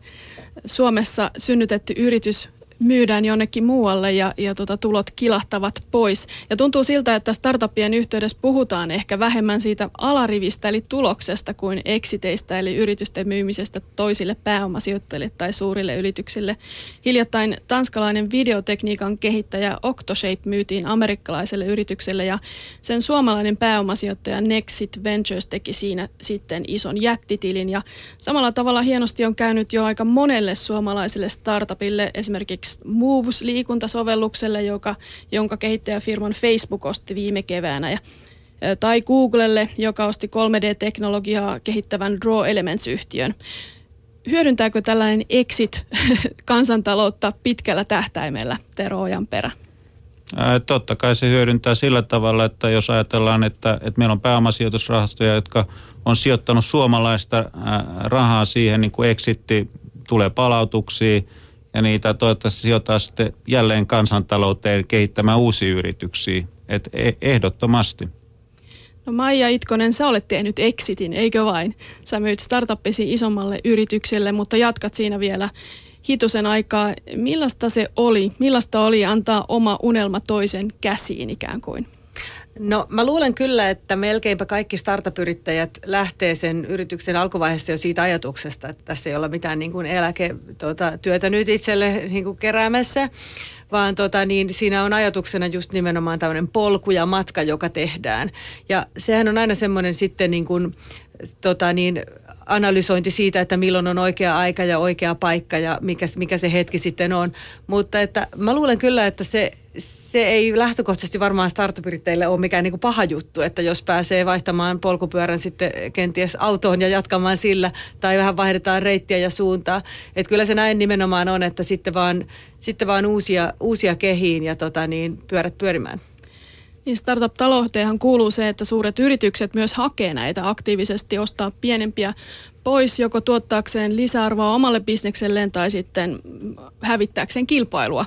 Suomessa synnytetty yritys myydään jonnekin muualle ja, ja tota, tulot kilahtavat pois. Ja tuntuu siltä, että startupien yhteydessä puhutaan ehkä vähemmän siitä alarivistä eli tuloksesta kuin exiteistä eli yritysten myymisestä toisille pääomasijoittajille tai suurille yrityksille. Hiljattain tanskalainen videotekniikan kehittäjä Octoshape myytiin amerikkalaiselle yritykselle ja sen suomalainen pääomasijoittaja Nexit Ventures teki siinä sitten ison jättitilin ja samalla tavalla hienosti on käynyt jo aika monelle suomalaiselle startupille esimerkiksi Moves-liikuntasovellukselle, joka, jonka kehittäjäfirman Facebook osti viime keväänä. Ja, tai Googlelle, joka osti 3D-teknologiaa kehittävän Draw Elements-yhtiön. Hyödyntääkö tällainen exit kansantaloutta pitkällä tähtäimellä, Tero Ojanperä? Ää, totta kai se hyödyntää sillä tavalla, että jos ajatellaan, että, että meillä on pääomasijoitusrahastoja, jotka on sijoittanut suomalaista rahaa siihen, niin kuin exitti tulee palautuksia, ja niitä toivottavasti sijoittaa sitten jälleen kansantalouteen kehittämään uusia yrityksiä. Et e- ehdottomasti. No Maija Itkonen, sä olet tehnyt exitin, eikö vain? Sä myyt startuppisi isommalle yritykselle, mutta jatkat siinä vielä hitusen aikaa. Millaista se oli? Millaista oli antaa oma unelma toisen käsiin ikään kuin? No mä luulen kyllä, että melkeinpä kaikki startup-yrittäjät lähtee sen yrityksen alkuvaiheessa jo siitä ajatuksesta, että tässä ei ole mitään niin kuin eläketyötä tuota, nyt itselle niin kuin keräämässä, vaan tota, niin siinä on ajatuksena just nimenomaan tämmöinen polku ja matka, joka tehdään. Ja sehän on aina semmoinen sitten niin kuin, tota, niin, analysointi siitä, että milloin on oikea aika ja oikea paikka ja mikä, mikä se hetki sitten on. Mutta että mä luulen kyllä, että se, se ei lähtökohtaisesti varmaan startup-yrittäjille ole mikään niin kuin paha juttu, että jos pääsee vaihtamaan polkupyörän sitten kenties autoon ja jatkamaan sillä, tai vähän vaihdetaan reittiä ja suuntaa. Että kyllä se näin nimenomaan on, että sitten vaan, sitten vaan uusia, uusia kehiin ja tota niin, pyörät pyörimään. Niin startup-talouteenhan kuuluu se, että suuret yritykset myös hakee näitä aktiivisesti, ostaa pienempiä pois joko tuottaakseen lisäarvoa omalle bisnekselleen tai sitten hävittääkseen kilpailua.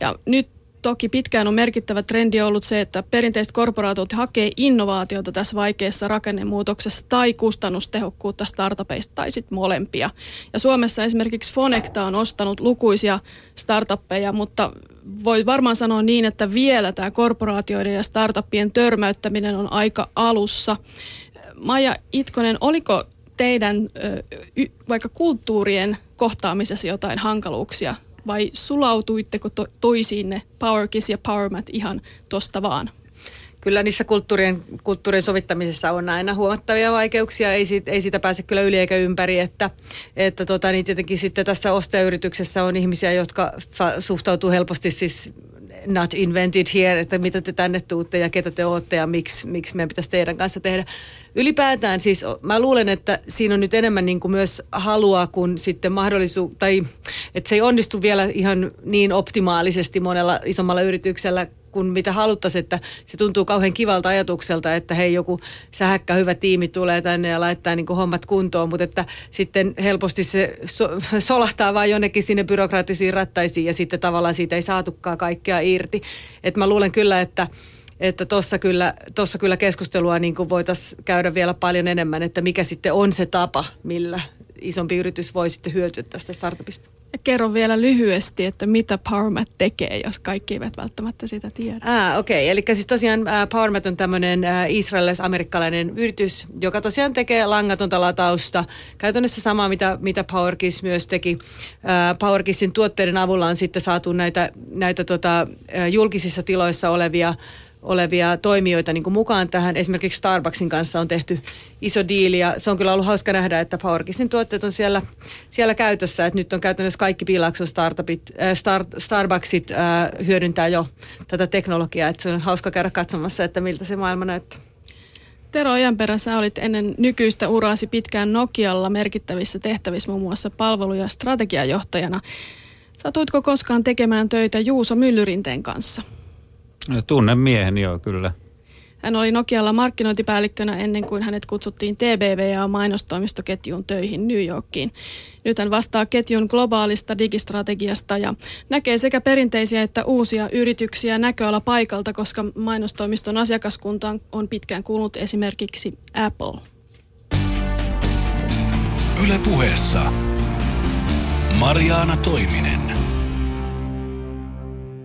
Ja nyt toki pitkään on merkittävä trendi ollut se, että perinteiset korporaatiot hakee innovaatiota tässä vaikeassa rakennemuutoksessa tai kustannustehokkuutta startupeista tai sitten molempia. Ja Suomessa esimerkiksi Fonecta on ostanut lukuisia startuppeja, mutta voi varmaan sanoa niin, että vielä tämä korporaatioiden ja startuppien törmäyttäminen on aika alussa. Maija Itkonen, oliko teidän vaikka kulttuurien kohtaamisessa jotain hankaluuksia vai sulautuitteko to- toisiinne PowerKiss ja PowerMat ihan tosta vaan? Kyllä niissä kulttuurien, kulttuurien sovittamisessa on aina huomattavia vaikeuksia, ei ei siitä pääse kyllä yli eikä ympäri, että, että tota, niin tietenkin sitten tässä ostajayrityksessä on ihmisiä, jotka suhtautuu helposti siis not invented here, että mitä te tänne tuutte ja ketä te ootte ja miksi, miksi meidän pitäisi teidän kanssa tehdä. Ylipäätään siis mä luulen, että siinä on nyt enemmän niin kuin myös halua kuin sitten mahdollisuus, tai että se ei onnistu vielä ihan niin optimaalisesti monella isommalla yrityksellä kuin mitä haluttaisiin, että se tuntuu kauhean kivalta ajatukselta, että hei joku sähäkkä hyvä tiimi tulee tänne ja laittaa niin kuin hommat kuntoon, mutta että sitten helposti se so, solahtaa vaan jonnekin sinne byrokraattisiin rattaisiin ja sitten tavallaan siitä ei saatukaan kaikkea irti. Et mä luulen kyllä, että että tuossa kyllä, tossa kyllä keskustelua niin voitaisiin käydä vielä paljon enemmän, että mikä sitten on se tapa, millä isompi yritys voi sitten hyötyä tästä startupista. Kerro vielä lyhyesti, että mitä PowerMat tekee, jos kaikki eivät välttämättä sitä tiedä. Ah, okei. Okay. Eli siis tosiaan äh, PowerMat on tämmöinen äh, israelis-amerikkalainen yritys, joka tosiaan tekee langatonta latausta. Käytännössä samaa, mitä, mitä PowerKiss myös teki. Äh, PowerKissin tuotteiden avulla on sitten saatu näitä, näitä tota, julkisissa tiloissa olevia olevia toimijoita niin kuin mukaan tähän. Esimerkiksi Starbucksin kanssa on tehty iso diili ja se on kyllä ollut hauska nähdä, että PowerKissin tuotteet on siellä, siellä käytössä. Että nyt on käytännössä kaikki Piilakson startupit, äh, start, Starbucksit äh, hyödyntää jo tätä teknologiaa. Että se on hauska käydä katsomassa, että miltä se maailma näyttää. Tero Ojanperä, sä olit ennen nykyistä uraasi pitkään Nokialla merkittävissä tehtävissä muun muassa palvelu- ja strategiajohtajana. Satuitko koskaan tekemään töitä Juuso Myllyrinteen kanssa? Tunnen miehen, joo, kyllä. Hän oli Nokialla markkinointipäällikkönä ennen kuin hänet kutsuttiin TBVA-mainostoimistoketjuun töihin New Yorkiin. Nyt hän vastaa ketjun globaalista digistrategiasta ja näkee sekä perinteisiä että uusia yrityksiä näköala paikalta, koska mainostoimiston asiakaskuntaan on pitkään kuulunut esimerkiksi Apple. Yle puheessa Mariana Toiminen.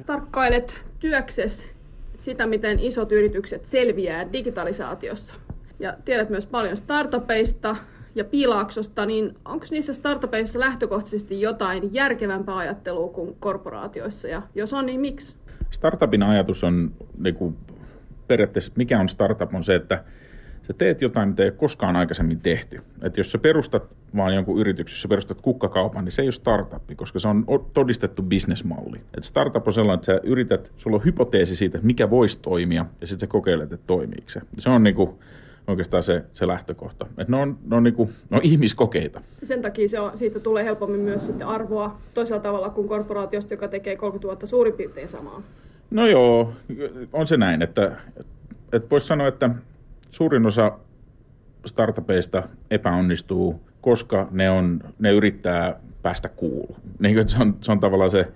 Tarkkailet työkses sitä, miten isot yritykset selviää digitalisaatiossa. Ja tiedät myös paljon startupeista ja piilaaksosta, niin onko niissä startupeissa lähtökohtaisesti jotain järkevämpää ajattelua kuin korporaatioissa? Ja jos on, niin miksi? Startupin ajatus on niin kuin, periaatteessa, mikä on startup, on se, että sä teet jotain, mitä ei ole koskaan aikaisemmin tehty. Et jos sä perustat vaan jonkun yrityksen, jos sä perustat kukkakaupan, niin se ei ole startup, koska se on todistettu bisnesmalli. Et startup on sellainen, että sä yrität, sulla on hypoteesi siitä, että mikä voisi toimia, ja sitten sä kokeilet, että toimiiko se. Se on niinku, oikeastaan se, se lähtökohta. Et ne on, ne on, niinku, ne on ihmiskokeita. Sen takia se on, siitä tulee helpommin myös sitten arvoa toisella tavalla kuin korporaatiosta, joka tekee 30 vuotta suurin piirtein samaa. No joo, on se näin, että, että voisi sanoa, että suurin osa startupeista epäonnistuu, koska ne, on, ne yrittää päästä kuulu. Niin, se, on, se on tavallaan se,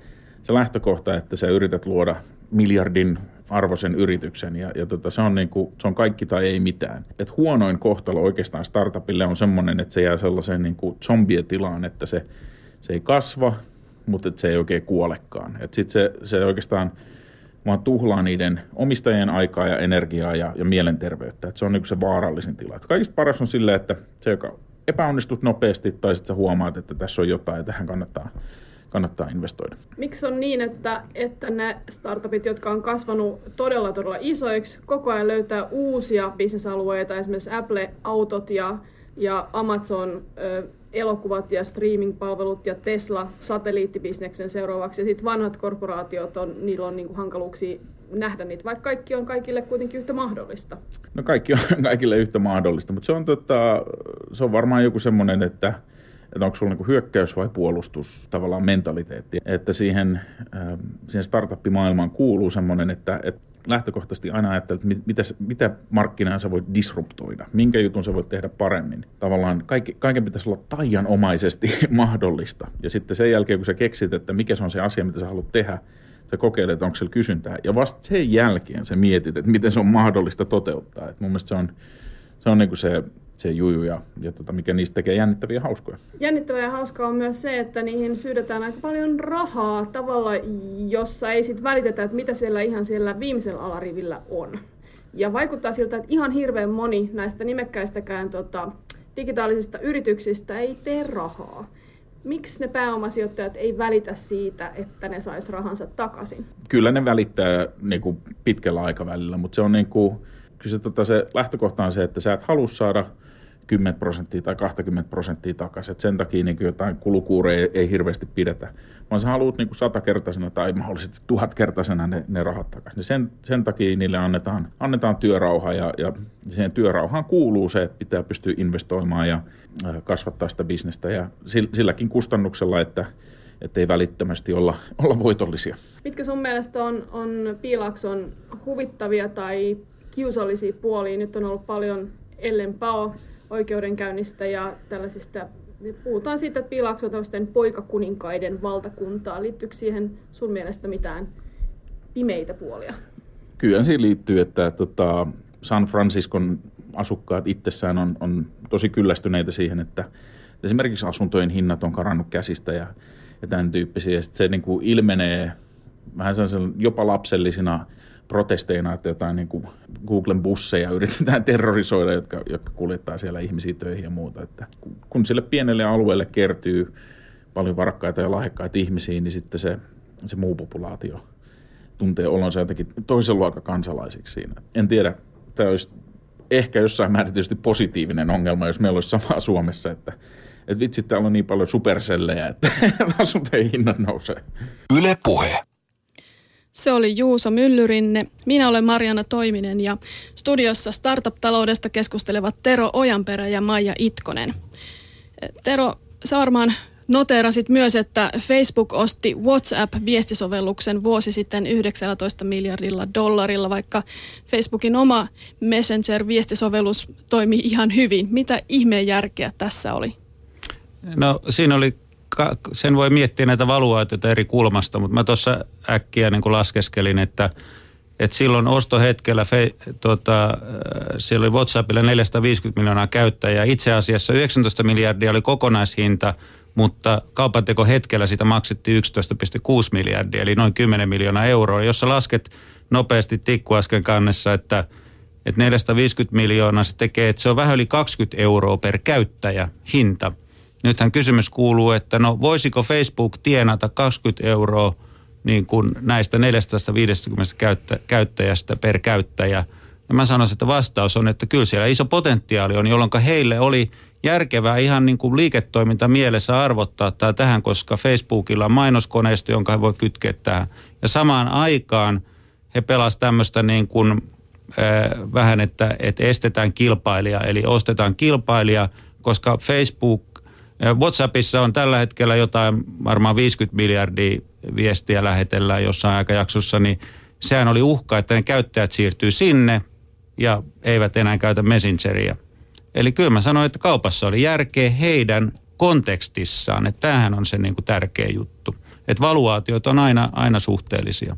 se lähtökohta, että sä yrität luoda miljardin arvoisen yrityksen ja, ja tota, se, on niin kuin, se on kaikki tai ei mitään. Et huonoin kohtalo oikeastaan startupille on semmoinen, että se jää sellaiseen niin kuin zombie-tilaan, että se, se ei kasva, mutta se ei oikein kuolekaan. Sitten se, se oikeastaan vaan tuhlaa niiden omistajien aikaa ja energiaa ja, ja mielenterveyttä. Et se on niin se vaarallisin tila. Et kaikista paras on sille, että se, joka epäonnistut nopeasti, tai sitten huomaat, että tässä on jotain ja tähän kannattaa, kannattaa investoida. Miksi on niin, että, että ne startupit, jotka on kasvanut todella todella isoiksi, koko ajan löytää uusia bisnesalueita, esimerkiksi Apple-autot ja, ja Amazon ö, elokuvat ja streaming-palvelut ja Tesla satelliittibisneksen seuraavaksi. Ja sitten vanhat korporaatiot, on, niillä on niinku hankaluuksia nähdä niitä, vaikka kaikki on kaikille kuitenkin yhtä mahdollista. No kaikki on kaikille yhtä mahdollista, mutta se on, tota, se on varmaan joku semmoinen, että että onko sulla niin hyökkäys vai puolustus tavallaan mentaliteetti. Että siihen, siihen startup-maailmaan kuuluu semmoinen, että, että lähtökohtaisesti aina ajattelet, että mitä, mitä markkinaa sä voit disruptoida, minkä jutun sä voit tehdä paremmin. Tavallaan kaikki, kaiken pitäisi olla taianomaisesti mahdollista. Ja sitten sen jälkeen, kun sä keksit, että mikä se on se asia, mitä sä haluat tehdä, sä kokeilet, että onko siellä kysyntää. Ja vasta sen jälkeen sä mietit, että miten se on mahdollista toteuttaa. Et mun mielestä se on, se on niin kuin se se juju ja, ja tota, mikä niistä tekee jännittäviä ja hauskoja. Jännittävää ja hauskaa on myös se, että niihin syydetään aika paljon rahaa tavalla, jossa ei sitten välitetä, että mitä siellä ihan siellä viimeisellä alarivillä on. Ja vaikuttaa siltä, että ihan hirveän moni näistä nimekkäistäkään tota, digitaalisista yrityksistä ei tee rahaa. Miksi ne pääomasijoittajat ei välitä siitä, että ne sais rahansa takaisin? Kyllä ne välittää niin kuin pitkällä aikavälillä, mutta se on niin kuin, kyllä se, tota, se lähtökohta on se, että sä et halua saada 10 prosenttia tai 20 prosenttia takaisin. Et sen takia niin jotain kulukuureja ei, ei hirveästi pidetä, vaan sä haluat niin satakertaisena tai mahdollisesti tuhatkertaisena ne, ne rahat takaisin. Niin sen, sen takia niille annetaan, annetaan työrauha ja, ja siihen työrauhaan kuuluu se, että pitää pystyä investoimaan ja kasvattaa sitä bisnestä ja silläkin kustannuksella, että ei välittömästi olla, olla voitollisia. Mitkä sun mielestä on, on Piilakson huvittavia tai kiusallisia puolia? Nyt on ollut paljon Ellen Pao oikeudenkäynnistä ja tällaisista puhutaan siitä, että Piilaakso on poikakuninkaiden valtakuntaa. Liittyykö siihen sun mielestä mitään pimeitä puolia? kyllä siihen liittyy, että tota, San Franciscon asukkaat itsessään on, on tosi kyllästyneitä siihen, että esimerkiksi asuntojen hinnat on karannut käsistä ja, ja tämän tyyppisiä. Ja se niin kuin ilmenee vähän jopa lapsellisina protesteina, että jotain niin kuin Googlen busseja yritetään terrorisoida, jotka, jotka kuljettaa siellä ihmisiä töihin ja muuta. Että kun sille pienelle alueelle kertyy paljon varakkaita ja lahjakkaita ihmisiä, niin sitten se, se muu populaatio tuntee olonsa jotenkin toisen luokan kansalaisiksi siinä. En tiedä, tämä olisi ehkä jossain määrin tietysti positiivinen ongelma, jos meillä olisi samaa Suomessa, että, että vitsi, täällä on niin paljon supersellejä, että asuntojen hinnat nousee. Yle Puhe. Se oli Juuso Myllyrinne. Minä olen Mariana Toiminen ja studiossa startup-taloudesta keskustelevat Tero Ojanperä ja Maija Itkonen. Tero, sä varmaan noteerasit myös, että Facebook osti WhatsApp-viestisovelluksen vuosi sitten 19 miljardilla dollarilla, vaikka Facebookin oma Messenger-viestisovellus toimi ihan hyvin. Mitä ihmeen järkeä tässä oli? No siinä oli sen voi miettiä näitä valuaatioita eri kulmasta, mutta mä tuossa äkkiä niin kuin laskeskelin, että, että silloin ostohetkellä fe, tota, äh, siellä oli WhatsAppilla 450 miljoonaa käyttäjää. Itse asiassa 19 miljardia oli kokonaishinta, mutta kaupanteko hetkellä sitä maksettiin 11,6 miljardia, eli noin 10 miljoonaa euroa. Jos sä lasket nopeasti tikkuasken kannessa, että, että 450 miljoonaa se tekee, että se on vähän yli 20 euroa per käyttäjä hinta – Nythän kysymys kuuluu, että no voisiko Facebook tienata 20 euroa niin kuin näistä 450 käyttä, käyttäjästä per käyttäjä. Ja mä sanoisin, että vastaus on, että kyllä siellä iso potentiaali on, jolloin heille oli järkevää ihan niin kuin liiketoiminta mielessä arvottaa tämä tähän, koska Facebookilla on mainoskoneisto, jonka he voi kytkeä tähän. Ja samaan aikaan he pelasivat tämmöistä niin kuin, äh, vähän, että, että estetään kilpailija, eli ostetaan kilpailija, koska Facebook WhatsAppissa on tällä hetkellä jotain varmaan 50 miljardia viestiä lähetellään jossain aikajaksossa, niin sehän oli uhka, että ne käyttäjät siirtyy sinne ja eivät enää käytä Messengeria. Eli kyllä mä sanoin, että kaupassa oli järkeä heidän kontekstissaan, että tämähän on se niin kuin tärkeä juttu. Että valuaatiot on aina, aina suhteellisia.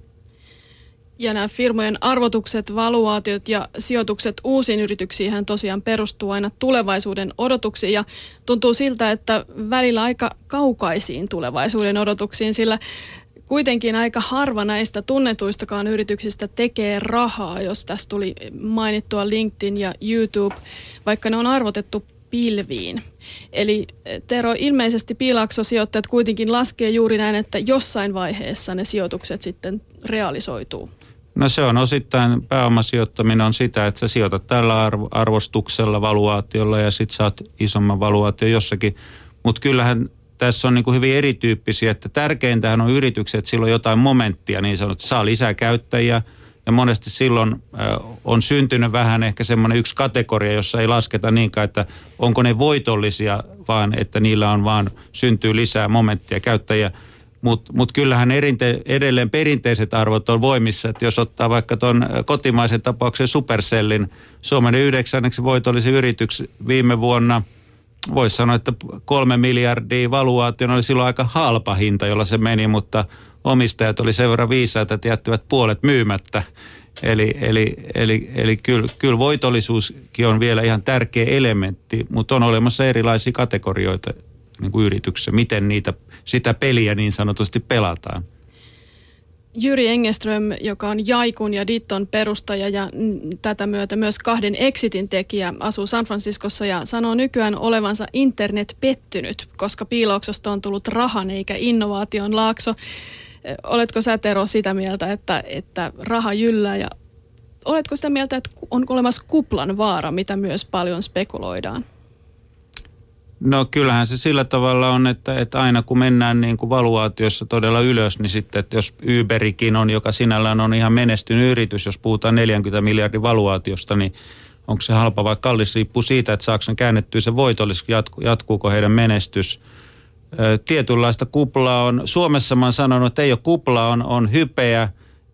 Ja nämä firmojen arvotukset, valuaatiot ja sijoitukset uusiin yrityksiin tosiaan perustuu aina tulevaisuuden odotuksiin ja tuntuu siltä, että välillä aika kaukaisiin tulevaisuuden odotuksiin, sillä kuitenkin aika harva näistä tunnetuistakaan yrityksistä tekee rahaa, jos tässä tuli mainittua LinkedIn ja YouTube, vaikka ne on arvotettu pilviin. Eli Tero, ilmeisesti piilaksosijoittajat kuitenkin laskee juuri näin, että jossain vaiheessa ne sijoitukset sitten realisoituu. No se on osittain pääomasijoittaminen on sitä, että sä sijoitat tällä arvo, arvostuksella, valuaatiolla ja sit saat isomman valuaatio jossakin. Mutta kyllähän tässä on niin kuin hyvin erityyppisiä, että tärkeintähän on yritykset, että silloin jotain momenttia niin sanottu, saa lisää käyttäjiä ja monesti silloin äh, on syntynyt vähän ehkä semmoinen yksi kategoria, jossa ei lasketa niinkään, että onko ne voitollisia, vaan että niillä on vaan syntyy lisää momenttia käyttäjiä. Mutta mut kyllähän erinte, edelleen perinteiset arvot on voimissa, että jos ottaa vaikka tuon kotimaisen tapauksen Supercellin, Suomen yhdeksänneksi voitollisi yrityksi viime vuonna, voisi sanoa, että kolme miljardia valuaation oli silloin aika halpa hinta, jolla se meni, mutta omistajat oli sen verran viisaita, että jättivät puolet myymättä. Eli, eli, eli, eli kyllä, kyllä voitollisuuskin on vielä ihan tärkeä elementti, mutta on olemassa erilaisia kategorioita niin kuin yrityksessä, miten niitä, sitä peliä niin sanotusti pelataan. Jyri Engeström, joka on Jaikun ja Ditton perustaja ja tätä myötä myös kahden Exitin tekijä, asuu San Franciscossa ja sanoo nykyään olevansa internet pettynyt, koska piilouksosta on tullut rahan eikä innovaation laakso. Oletko sä Tero sitä mieltä, että, että raha jyllää ja oletko sitä mieltä, että on olemassa kuplan vaara, mitä myös paljon spekuloidaan? No kyllähän se sillä tavalla on, että, että aina kun mennään niin kuin valuaatiossa todella ylös, niin sitten, että jos Uberikin on, joka sinällään on ihan menestynyt yritys, jos puhutaan 40 miljardin valuaatiosta, niin onko se halpa vai kallis, riippuu siitä, että saako sen käännettyä se voitollis, jatku, jatkuuko heidän menestys. Tietynlaista kuplaa on, Suomessa mä oon sanonut, että ei ole kuplaa, on, on hypeä,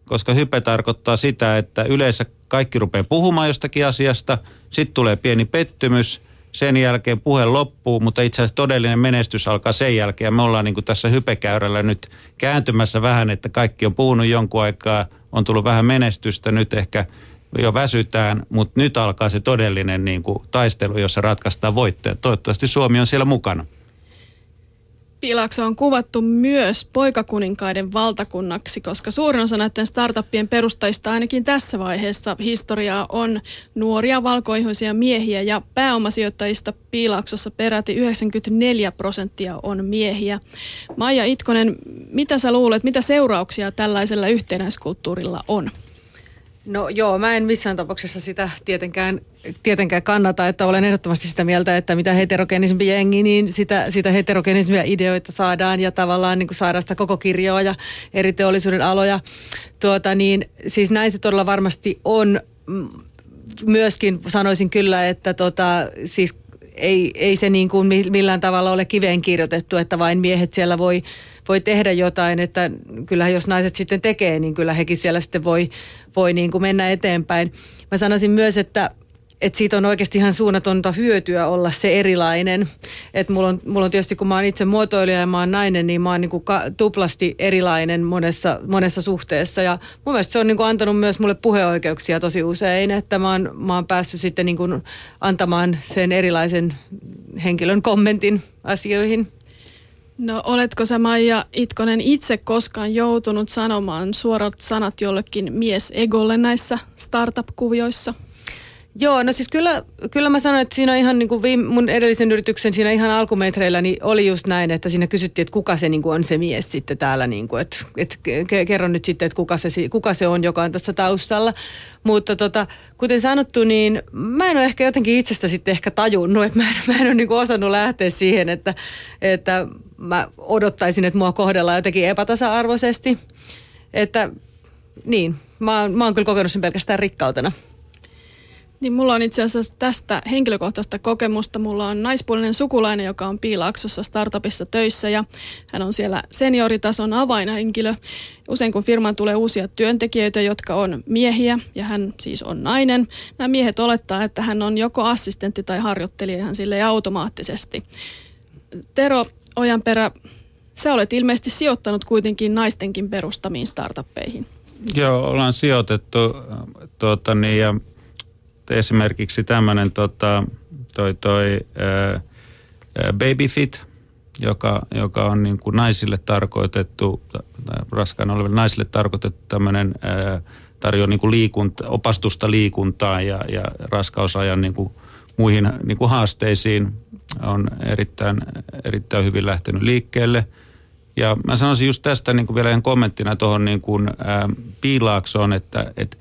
koska hype tarkoittaa sitä, että yleensä kaikki rupeaa puhumaan jostakin asiasta, sitten tulee pieni pettymys – sen jälkeen puhe loppuu, mutta itse asiassa todellinen menestys alkaa sen jälkeen. Me ollaan niin kuin tässä hypekäyrällä nyt kääntymässä vähän, että kaikki on puhunut jonkun aikaa, on tullut vähän menestystä, nyt ehkä jo väsytään, mutta nyt alkaa se todellinen niin kuin, taistelu, jossa ratkaistaan voittajat. Toivottavasti Suomi on siellä mukana. Piilakso on kuvattu myös poikakuninkaiden valtakunnaksi, koska suurin osa näiden startuppien perustajista ainakin tässä vaiheessa historiaa on nuoria valkoihoisia miehiä ja pääomasijoittajista Piilaksossa peräti 94 prosenttia on miehiä. Maija Itkonen, mitä sä luulet, mitä seurauksia tällaisella yhtenäiskulttuurilla on? No joo, mä en missään tapauksessa sitä tietenkään, tietenkään kannata, että olen ehdottomasti sitä mieltä, että mitä heterogeenismpi jengi, niin sitä, sitä heterogeenismia ideoita saadaan ja tavallaan niin kuin saadaan sitä koko kirjoa ja eri teollisuuden aloja. Tuota, niin, siis näin se todella varmasti on. Myöskin sanoisin kyllä, että tota, siis ei, ei se niin kuin millään tavalla ole kiveen kirjoitettu, että vain miehet siellä voi, voi tehdä jotain, että kyllähän jos naiset sitten tekee, niin kyllä hekin siellä sitten voi, voi niin kuin mennä eteenpäin. Mä sanoisin myös, että että siitä on oikeasti ihan suunnatonta hyötyä olla se erilainen. Että mulla on, mulla on tietysti, kun mä oon itse muotoilija ja mä oon nainen, niin mä oon niin kuin ka, tuplasti erilainen monessa, monessa suhteessa. Ja mun mielestä se on niin kuin antanut myös mulle puheoikeuksia tosi usein, että mä oon, mä oon päässyt sitten niin kuin antamaan sen erilaisen henkilön kommentin asioihin. No oletko sä Maija Itkonen itse koskaan joutunut sanomaan suorat sanat jollekin mies egolle näissä startup-kuvioissa? Joo, no siis kyllä, kyllä mä sanoin, että siinä ihan niin kuin viime, mun edellisen yrityksen siinä ihan alkumetreillä niin oli just näin, että siinä kysyttiin, että kuka se niin kuin on se mies sitten täällä, niin kuin, että, että kerro nyt sitten, että kuka se, kuka se on, joka on tässä taustalla. Mutta tota, kuten sanottu, niin mä en ole ehkä jotenkin itsestä sitten ehkä tajunnut, että mä en, mä en ole niin kuin osannut lähteä siihen, että, että mä odottaisin, että mua kohdellaan jotenkin epätasa-arvoisesti. Että niin, mä, oon, mä oon kyllä kokenut sen pelkästään rikkautena. Niin mulla on itse asiassa tästä henkilökohtaista kokemusta. Mulla on naispuolinen sukulainen, joka on Piilaaksossa startupissa töissä ja hän on siellä senioritason avainhenkilö. Usein kun firmaan tulee uusia työntekijöitä, jotka on miehiä ja hän siis on nainen, nämä miehet olettaa, että hän on joko assistentti tai harjoittelija ihan sille automaattisesti. Tero Ojanperä, sä olet ilmeisesti sijoittanut kuitenkin naistenkin perustamiin startuppeihin. Joo, ollaan sijoitettu tuota, niin, ja esimerkiksi tämmöinen tota, toi, toi, Babyfit, joka, joka on niin kuin naisille tarkoitettu, raskaana oleville naisille tarkoitettu tämmöinen, tarjoaa niin kuin liikunta, opastusta liikuntaan ja, ja raskausajan niin kuin muihin niin kuin haasteisiin on erittäin, erittäin hyvin lähtenyt liikkeelle. Ja mä sanoisin just tästä niin kuin vielä ihan kommenttina tuohon niin kuin, ää, piilaaksoon, että, että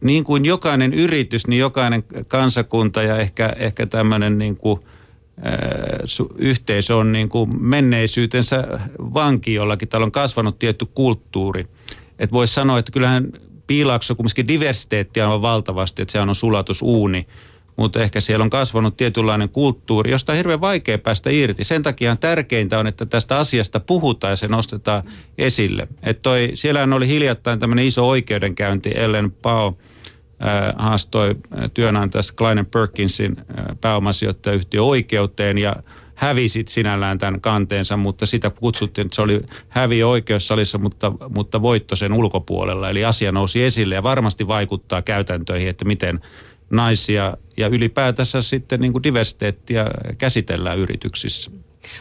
niin kuin jokainen yritys, niin jokainen kansakunta ja ehkä, ehkä tämmöinen niin kuin, yhteisö on niin kuin menneisyytensä vanki jollakin. Täällä on kasvanut tietty kulttuuri. Että voisi sanoa, että kyllähän piilaakso kumminkin diversiteettiä on valtavasti, että se on sulatusuuni. Mutta ehkä siellä on kasvanut tietynlainen kulttuuri, josta on hirveän vaikea päästä irti. Sen takia tärkeintä on, että tästä asiasta puhutaan ja se nostetaan esille. Että toi, siellähän oli hiljattain tämmöinen iso oikeudenkäynti, Ellen Pao – haastoi työnantajas Kleinen Perkinsin pääomasijoittajayhtiö oikeuteen ja hävisit sinällään tämän kanteensa, mutta sitä kutsuttiin, että se oli häviö oikeussalissa, mutta, mutta voitto sen ulkopuolella. Eli asia nousi esille ja varmasti vaikuttaa käytäntöihin, että miten naisia ja ylipäätänsä sitten niin kuin diversiteettiä käsitellään yrityksissä.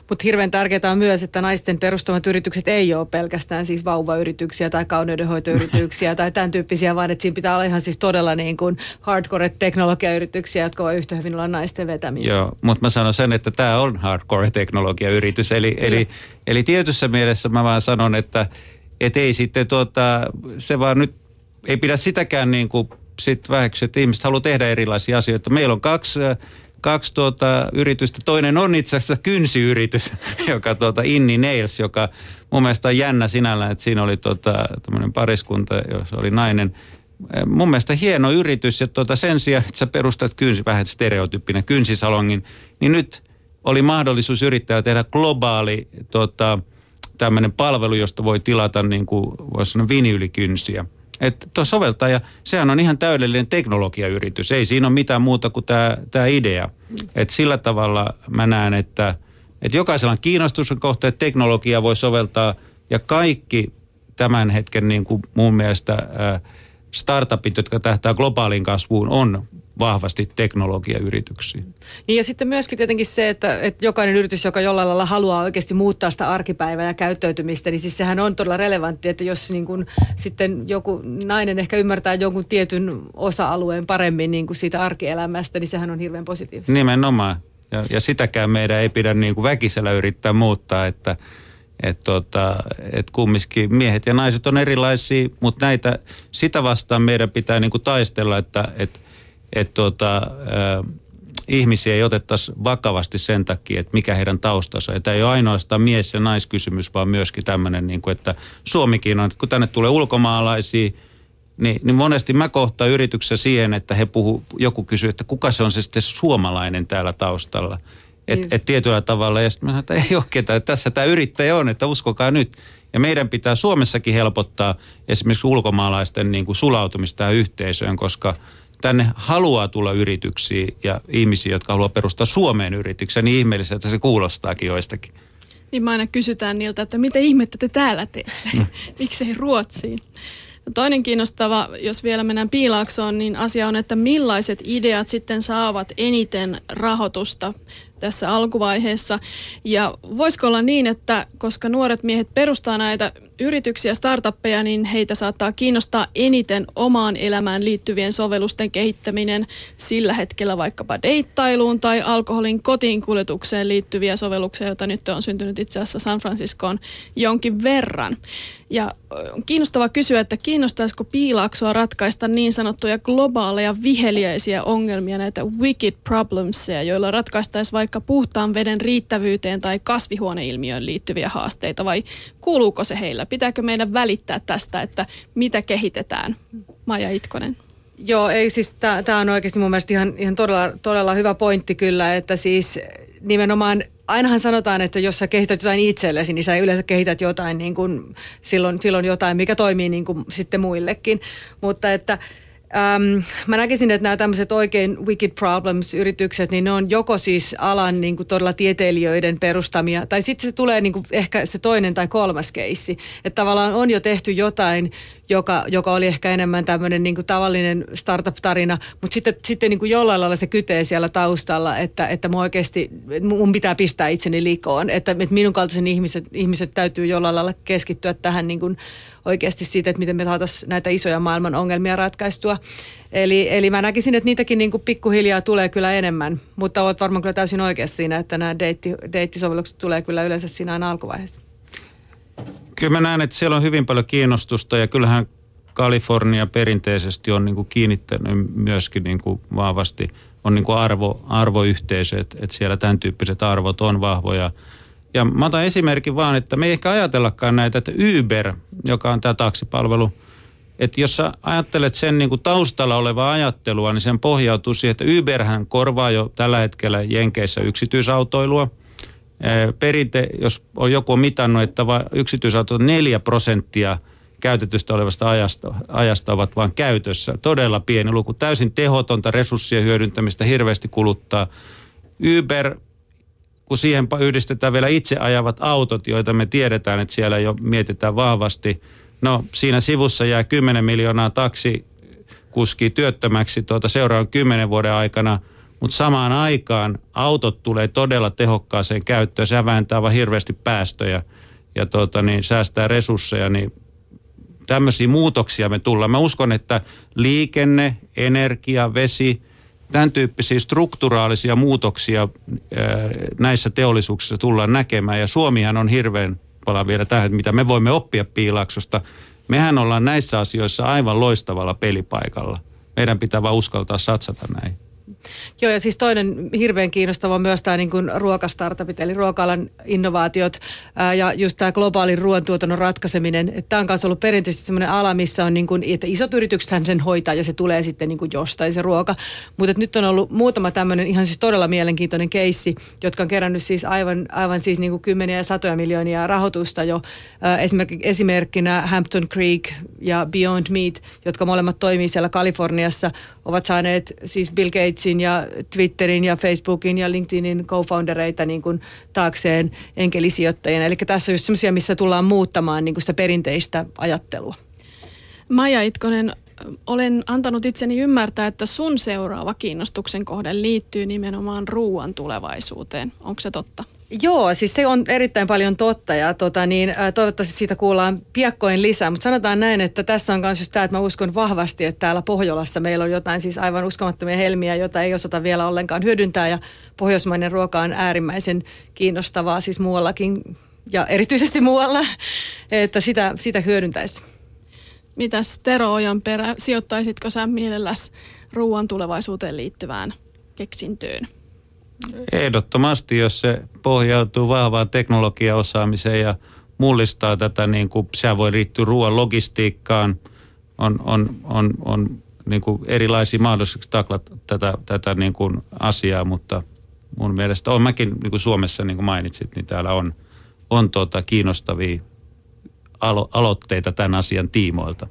Mutta hirveän tärkeää on myös, että naisten perustamat yritykset ei ole pelkästään siis vauvayrityksiä tai kauneudenhoitoyrityksiä tai tämän tyyppisiä, vaan että siinä pitää olla ihan siis todella niin kuin hardcore teknologiayrityksiä, jotka voi yhtä hyvin olla naisten vetämiä. Joo, mutta mä sanon sen, että tämä on hardcore teknologiayritys. Eli, eli, eli tietyssä mielessä mä vaan sanon, että et ei sitten tuota, se vaan nyt ei pidä sitäkään niin kuin sit väheksyä, että ihmiset haluaa tehdä erilaisia asioita. Meillä on kaksi kaksi tuota, yritystä. Toinen on itse asiassa kynsiyritys, joka tuota, Inni Nails, joka mun mielestä on jännä sinällään, että siinä oli tuota, tämmöinen pariskunta, jossa oli nainen. Eh, mun mielestä hieno yritys ja tuota, sen sijaan, että sä perustat kynsi, vähän stereotyyppinen kynsisalongin, niin nyt oli mahdollisuus yrittää tehdä globaali tuota, tämmöinen palvelu, josta voi tilata niin kuin, voisi sanoa vinyylikynsiä. Että tuo soveltaja, sehän on ihan täydellinen teknologiayritys. Ei siinä ole mitään muuta kuin tämä, tämä idea. Että sillä tavalla mä näen, että, että jokaisella on kiinnostus kohta, että teknologia voi soveltaa ja kaikki tämän hetken niin kuin mun mielestä startupit, jotka tähtää globaaliin kasvuun, on vahvasti teknologiayrityksiä. Niin ja sitten myöskin tietenkin se, että, että jokainen yritys, joka jollain lailla haluaa oikeasti muuttaa sitä arkipäivää ja käyttäytymistä, niin siis sehän on todella relevantti, että jos niin kuin sitten joku nainen ehkä ymmärtää jonkun tietyn osa-alueen paremmin niin kuin siitä arkielämästä, niin sehän on hirveän positiivista. Nimenomaan. Ja, ja sitäkään meidän ei pidä niin kuin väkisellä yrittää muuttaa, että että tota, et kumminkin miehet ja naiset on erilaisia, mutta näitä, sitä vastaan meidän pitää niinku taistella, että et, et tota, äh, ihmisiä ei otettaisi vakavasti sen takia, että mikä heidän taustansa. Ja tämä ei ole ainoastaan mies- ja naiskysymys, vaan myöskin tämmöinen, niin kuin, että Suomikin on, että kun tänne tulee ulkomaalaisia, niin, niin monesti mä kohtaan yrityksessä siihen, että he puhu, joku kysyy, että kuka se on se sitten suomalainen täällä taustalla. Että niin. et tietyllä tavalla, ja sitten mä sanoin, että ei ole ketään, tässä tämä yrittäjä on, että uskokaa nyt. Ja meidän pitää Suomessakin helpottaa esimerkiksi ulkomaalaisten niin kuin sulautumista yhteisöön, koska tänne haluaa tulla yrityksiä ja ihmisiä, jotka haluaa perustaa Suomeen yrityksen, niin ihmeelliseltä se kuulostaakin joistakin. Niin mä aina kysytään niiltä, että mitä ihmettä te täällä teette? Mm. Miksei Ruotsiin? Toinen kiinnostava, jos vielä mennään piilaaksoon, niin asia on, että millaiset ideat sitten saavat eniten rahoitusta tässä alkuvaiheessa. Ja voisiko olla niin, että koska nuoret miehet perustaa näitä yrityksiä, startuppeja, niin heitä saattaa kiinnostaa eniten omaan elämään liittyvien sovellusten kehittäminen sillä hetkellä vaikkapa deittailuun tai alkoholin kotiin kuljetukseen liittyviä sovelluksia, joita nyt on syntynyt itse asiassa San Franciscoon jonkin verran. Ja on kiinnostava kysyä, että kiinnostaisiko piilaaksoa ratkaista niin sanottuja globaaleja viheliäisiä ongelmia, näitä wicked problemsia, joilla ratkaistaisiin vaikka puhtaan veden riittävyyteen tai kasvihuoneilmiöön liittyviä haasteita, vai kuuluuko se heillä? Pitääkö meidän välittää tästä, että mitä kehitetään? Maja Itkonen. Joo, ei siis tämä on oikeasti mun mielestä ihan, ihan todella, todella hyvä pointti kyllä, että siis nimenomaan ainahan sanotaan, että jos sä kehität jotain itsellesi, niin sä yleensä kehität jotain niin kuin, silloin, silloin jotain, mikä toimii niin kuin sitten muillekin. Mutta että Ähm, mä näkisin, että nämä tämmöiset oikein wicked problems-yritykset, niin ne on joko siis alan niin kuin todella tieteilijöiden perustamia, tai sitten se tulee niin kuin ehkä se toinen tai kolmas keissi. Että tavallaan on jo tehty jotain, joka, joka oli ehkä enemmän tämmöinen niin kuin tavallinen startup-tarina, mutta sitten, sitten niin kuin jollain lailla se kytee siellä taustalla, että, että mun oikeasti, mun pitää pistää itseni likoon, että, että minun kaltaisen ihmiset, ihmiset täytyy jollain lailla keskittyä tähän niin kuin oikeasti siitä, että miten me saataisiin näitä isoja maailman ongelmia ratkaistua. Eli, eli mä näkisin, että niitäkin niin kuin pikkuhiljaa tulee kyllä enemmän, mutta olet varmaan kyllä täysin oikeassa siinä, että nämä deitti, deittisovellukset tulee kyllä yleensä siinä aina alkuvaiheessa. Kyllä mä näen, että siellä on hyvin paljon kiinnostusta ja kyllähän Kalifornia perinteisesti on niin kuin kiinnittänyt myöskin niin kuin vahvasti, on niin kuin arvo, arvoyhteisö, että, että siellä tämän tyyppiset arvot on vahvoja. Ja mä otan esimerkin vaan, että me ei ehkä ajatellakaan näitä, että Uber, joka on tämä taksipalvelu, että jos sä ajattelet sen niin kuin taustalla olevaa ajattelua, niin sen pohjautuu siihen, että Uberhän korvaa jo tällä hetkellä Jenkeissä yksityisautoilua. Perinte, jos on joku on mitannut, että yksityisauto on 4 prosenttia käytetystä olevasta ajasta, ajasta ovat vain käytössä. Todella pieni luku, täysin tehotonta resurssien hyödyntämistä, hirveästi kuluttaa. Uber kun siihen yhdistetään vielä itse ajavat autot, joita me tiedetään, että siellä jo mietitään vahvasti. No siinä sivussa jää 10 miljoonaa taksikuski työttömäksi tuota seuraavan 10 vuoden aikana, mutta samaan aikaan autot tulee todella tehokkaaseen käyttöön. Se vähentää vain hirveästi päästöjä ja tuota, niin, säästää resursseja, niin tämmöisiä muutoksia me tullaan. Mä uskon, että liikenne, energia, vesi – tämän tyyppisiä strukturaalisia muutoksia näissä teollisuuksissa tullaan näkemään. Ja Suomihan on hirveän, palaan vielä tähän, mitä me voimme oppia Piilaksosta. Mehän ollaan näissä asioissa aivan loistavalla pelipaikalla. Meidän pitää vaan uskaltaa satsata näin. Joo, ja siis toinen hirveän kiinnostava myös tämä niin ruokastartupit, eli ruokalan innovaatiot ää, ja just tämä globaalin ruoantuotannon ratkaiseminen. Tämä on myös ollut perinteisesti sellainen ala, missä on niin kuin, että isot yritykset sen hoitaa ja se tulee sitten niin kuin jostain se ruoka. Mutta nyt on ollut muutama tämmöinen ihan siis todella mielenkiintoinen keissi, jotka on kerännyt siis aivan, aivan siis niin kuin kymmeniä ja satoja miljoonia rahoitusta jo. Ää, esimerkkinä Hampton Creek ja Beyond Meat, jotka molemmat toimii siellä Kaliforniassa, ovat saaneet siis Bill Gates Gatesin ja Twitterin ja Facebookin ja LinkedInin co-foundereita niin kuin taakseen enkelisijoittajina. Eli tässä on just semmoisia, missä tullaan muuttamaan niin kuin sitä perinteistä ajattelua. Maja Itkonen, olen antanut itseni ymmärtää, että sun seuraava kiinnostuksen kohde liittyy nimenomaan ruoan tulevaisuuteen. Onko se totta? Joo, siis se on erittäin paljon totta ja tota, niin, toivottavasti siitä kuullaan piakkoin lisää. Mutta sanotaan näin, että tässä on myös tämä, että mä uskon vahvasti, että täällä Pohjolassa meillä on jotain siis aivan uskomattomia helmiä, joita ei osata vielä ollenkaan hyödyntää ja pohjoismainen ruoka on äärimmäisen kiinnostavaa siis muuallakin ja erityisesti muualla, että sitä, sitä hyödyntäisi. Mitäs Tero perä, sijoittaisitko sä mielelläsi ruoan tulevaisuuteen liittyvään keksintöön? Ehdottomasti, jos se pohjautuu vahvaan teknologiaosaamiseen ja mullistaa tätä, niin kuin se voi liittyä ruoan logistiikkaan, on, on, on, on niin kuin erilaisia mahdollisuuksia taklata tätä, tätä niin kuin asiaa, mutta mun mielestä on mäkin niin kuin Suomessa, niin kuin mainitsit, niin täällä on, on tuota kiinnostavia alo- aloitteita tämän asian tiimoilta.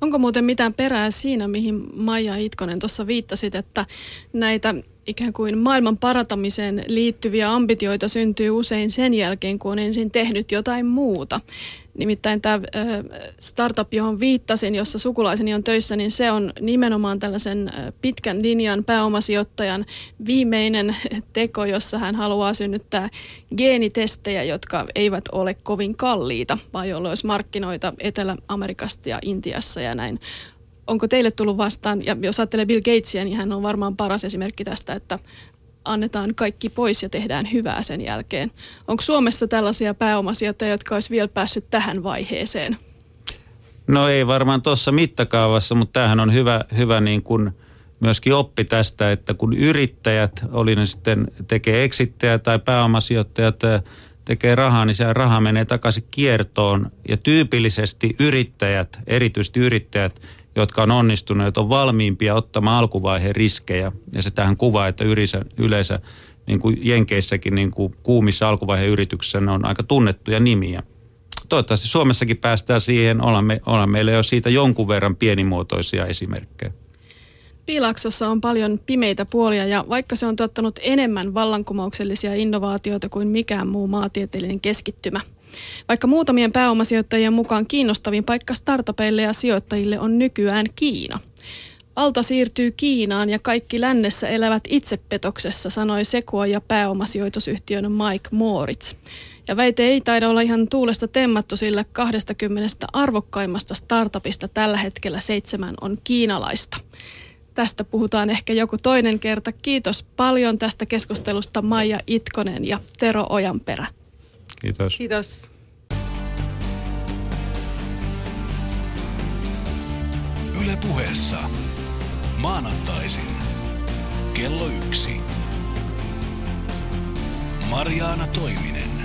Onko muuten mitään perää siinä, mihin Maija Itkonen tuossa viittasit, että näitä ikään kuin maailman parantamiseen liittyviä ambitioita syntyy usein sen jälkeen, kun on ensin tehnyt jotain muuta. Nimittäin tämä startup, johon viittasin, jossa sukulaiseni on töissä, niin se on nimenomaan tällaisen pitkän linjan pääomasijoittajan viimeinen teko, jossa hän haluaa synnyttää geenitestejä, jotka eivät ole kovin kalliita, vaan joilla olisi markkinoita Etelä-Amerikasta ja Intiassa ja näin onko teille tullut vastaan, ja jos ajattelee Bill Gatesia, niin hän on varmaan paras esimerkki tästä, että annetaan kaikki pois ja tehdään hyvää sen jälkeen. Onko Suomessa tällaisia pääomasijoittajia, jotka olisi vielä päässyt tähän vaiheeseen? No ei varmaan tuossa mittakaavassa, mutta tämähän on hyvä, hyvä niin kuin myöskin oppi tästä, että kun yrittäjät, oli ne sitten tekee eksittejä tai pääomasijoittajat tekee rahaa, niin se raha menee takaisin kiertoon. Ja tyypillisesti yrittäjät, erityisesti yrittäjät, jotka on onnistuneet, on valmiimpia ottamaan alkuvaiheen riskejä. Ja se tähän kuvaa, että yleensä, yleensä niin kuin Jenkeissäkin niin kuin kuumissa alkuvaiheen yrityksissä ne on aika tunnettuja nimiä. Toivottavasti Suomessakin päästään siihen, ollaan, me, ollaan meillä jo siitä jonkun verran pienimuotoisia esimerkkejä. Piilaksossa on paljon pimeitä puolia ja vaikka se on tuottanut enemmän vallankumouksellisia innovaatioita kuin mikään muu maatieteellinen keskittymä – vaikka muutamien pääomasijoittajien mukaan kiinnostavin paikka startupeille ja sijoittajille on nykyään Kiina. Alta siirtyy Kiinaan ja kaikki lännessä elävät itsepetoksessa, sanoi Sekua ja pääomasijoitusyhtiön Mike Moritz. Ja väite ei taida olla ihan tuulesta temmattu, sillä 20 arvokkaimmasta startupista tällä hetkellä seitsemän on kiinalaista. Tästä puhutaan ehkä joku toinen kerta. Kiitos paljon tästä keskustelusta Maija Itkonen ja Tero Ojanperä. Kiitos. Kiitos. Yle puheessa. Maanantaisin. Kello yksi. Mariaana Toiminen.